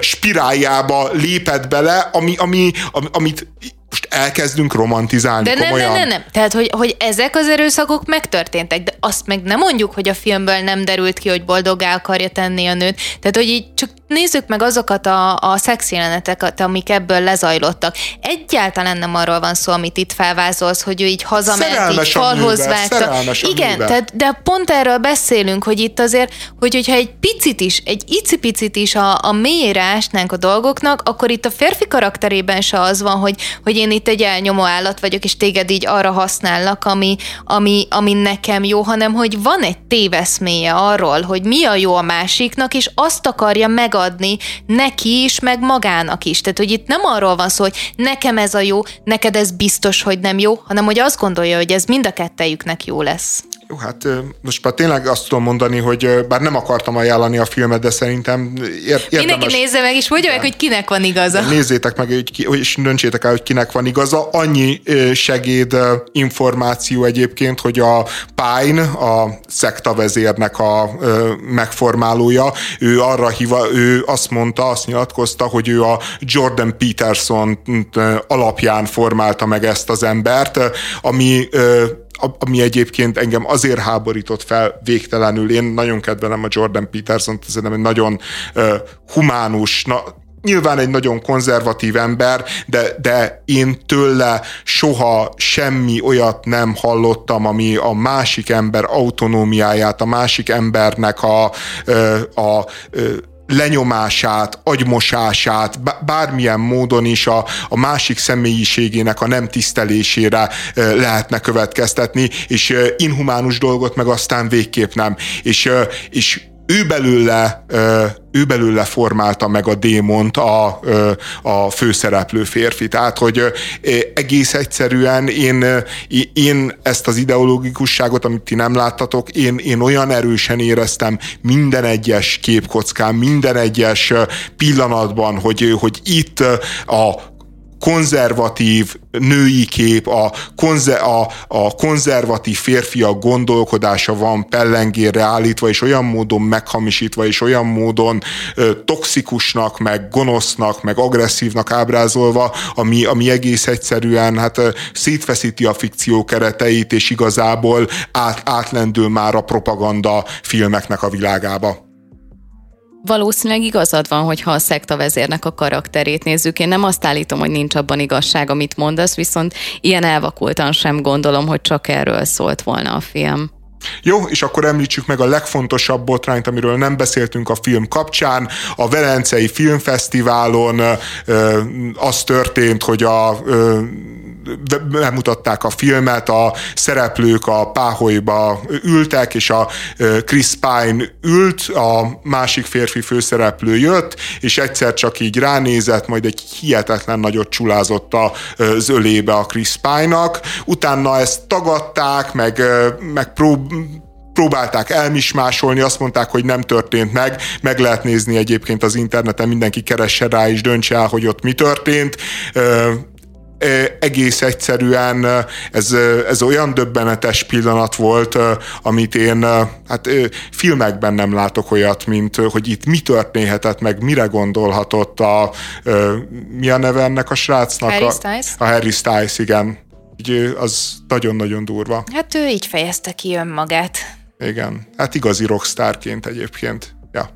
spiráljába lépett bele, ami, ami, amit most elkezdünk romantizálni de nem, komolyan. Nem, nem, nem. Tehát, hogy, hogy ezek az erőszakok megtörténtek, de azt meg nem mondjuk, hogy a filmből nem derült ki, hogy boldoggá akarja tenni a nőt. Tehát, hogy így csak nézzük meg azokat a, a szexjeleneteket, amik ebből lezajlottak. Egyáltalán nem arról van szó, amit itt felvázolsz, hogy ő így hazament, így falhoz vágta. Igen, tehát, de pont erről beszélünk, hogy itt azért, hogy, hogyha egy picit is, egy icipicit is a, a mélyére ásnánk a dolgoknak, akkor itt a férfi karakterében se az van, hogy, hogy én itt egy elnyomó állat vagyok, és téged így arra használnak, ami, ami, ami nekem jó, hanem hogy van egy téveszméje arról, hogy mi a jó a másiknak, és azt akarja megadni neki is, meg magának is. Tehát, hogy itt nem arról van szó, hogy nekem ez a jó, neked ez biztos, hogy nem jó, hanem hogy azt gondolja, hogy ez mind a kettejüknek jó lesz. Jó, hát most már tényleg azt tudom mondani, hogy bár nem akartam ajánlani a filmet, de szerintem ér- érdemes. Mindenki nézze meg, és mondja meg, hogy kinek van igaza. Nézzétek meg, hogy, és döntsétek el, hogy kinek van igaza. Annyi segéd információ egyébként, hogy a Pine, a szektavezérnek a megformálója, ő arra hiva, ő azt mondta, azt nyilatkozta, hogy ő a Jordan Peterson alapján formálta meg ezt az embert, ami ami egyébként engem azért háborított fel végtelenül. Én nagyon kedvelem a Jordan Peterson-t, ez egy nagyon uh, humánus, na, nyilván egy nagyon konzervatív ember, de, de én tőle soha semmi olyat nem hallottam, ami a másik ember autonómiáját, a másik embernek a, a, a lenyomását, agymosását, bármilyen módon is a, a másik személyiségének a nem tisztelésére lehetne következtetni, és inhumánus dolgot meg aztán végképp nem. És, és ő belőle, ő belőle formálta meg a démont a, a főszereplő férfi. Tehát, hogy egész egyszerűen én, én ezt az ideológikusságot, amit ti nem láttatok, én, én olyan erősen éreztem minden egyes képkockán, minden egyes pillanatban, hogy, hogy itt a konzervatív női kép, a, konze, a, a konzervatív férfiak gondolkodása van pellengérre állítva, és olyan módon meghamisítva, és olyan módon ö, toxikusnak, meg gonosznak, meg agresszívnak ábrázolva, ami, ami egész egyszerűen hát ö, szétfeszíti a fikció kereteit, és igazából át, átlendül már a propaganda filmeknek a világába valószínűleg igazad van, hogy ha a szekta vezérnek a karakterét nézzük. Én nem azt állítom, hogy nincs abban igazság, amit mondasz, viszont ilyen elvakultan sem gondolom, hogy csak erről szólt volna a film. Jó, és akkor említsük meg a legfontosabb botrányt, amiről nem beszéltünk a film kapcsán. A Velencei Filmfesztiválon az történt, hogy a bemutatták a filmet, a szereplők a páholyba ültek, és a Chris Pine ült, a másik férfi főszereplő jött, és egyszer csak így ránézett, majd egy hihetetlen nagyot csulázott az ölébe a Chris Pine-nak. Utána ezt tagadták, meg, meg prób próbálták elmismásolni, azt mondták, hogy nem történt meg, meg lehet nézni egyébként az interneten, mindenki keresse rá és döntse el, hogy ott mi történt egész egyszerűen ez, ez olyan döbbenetes pillanat volt, amit én hát filmekben nem látok olyat, mint hogy itt mi történhetett, meg mire gondolhatott a mi a neve ennek a srácnak? Harry Styles. A, a Harry Styles, igen. Így az nagyon-nagyon durva. Hát ő így fejezte ki önmagát. Igen, hát igazi rockstárként egyébként. Ja.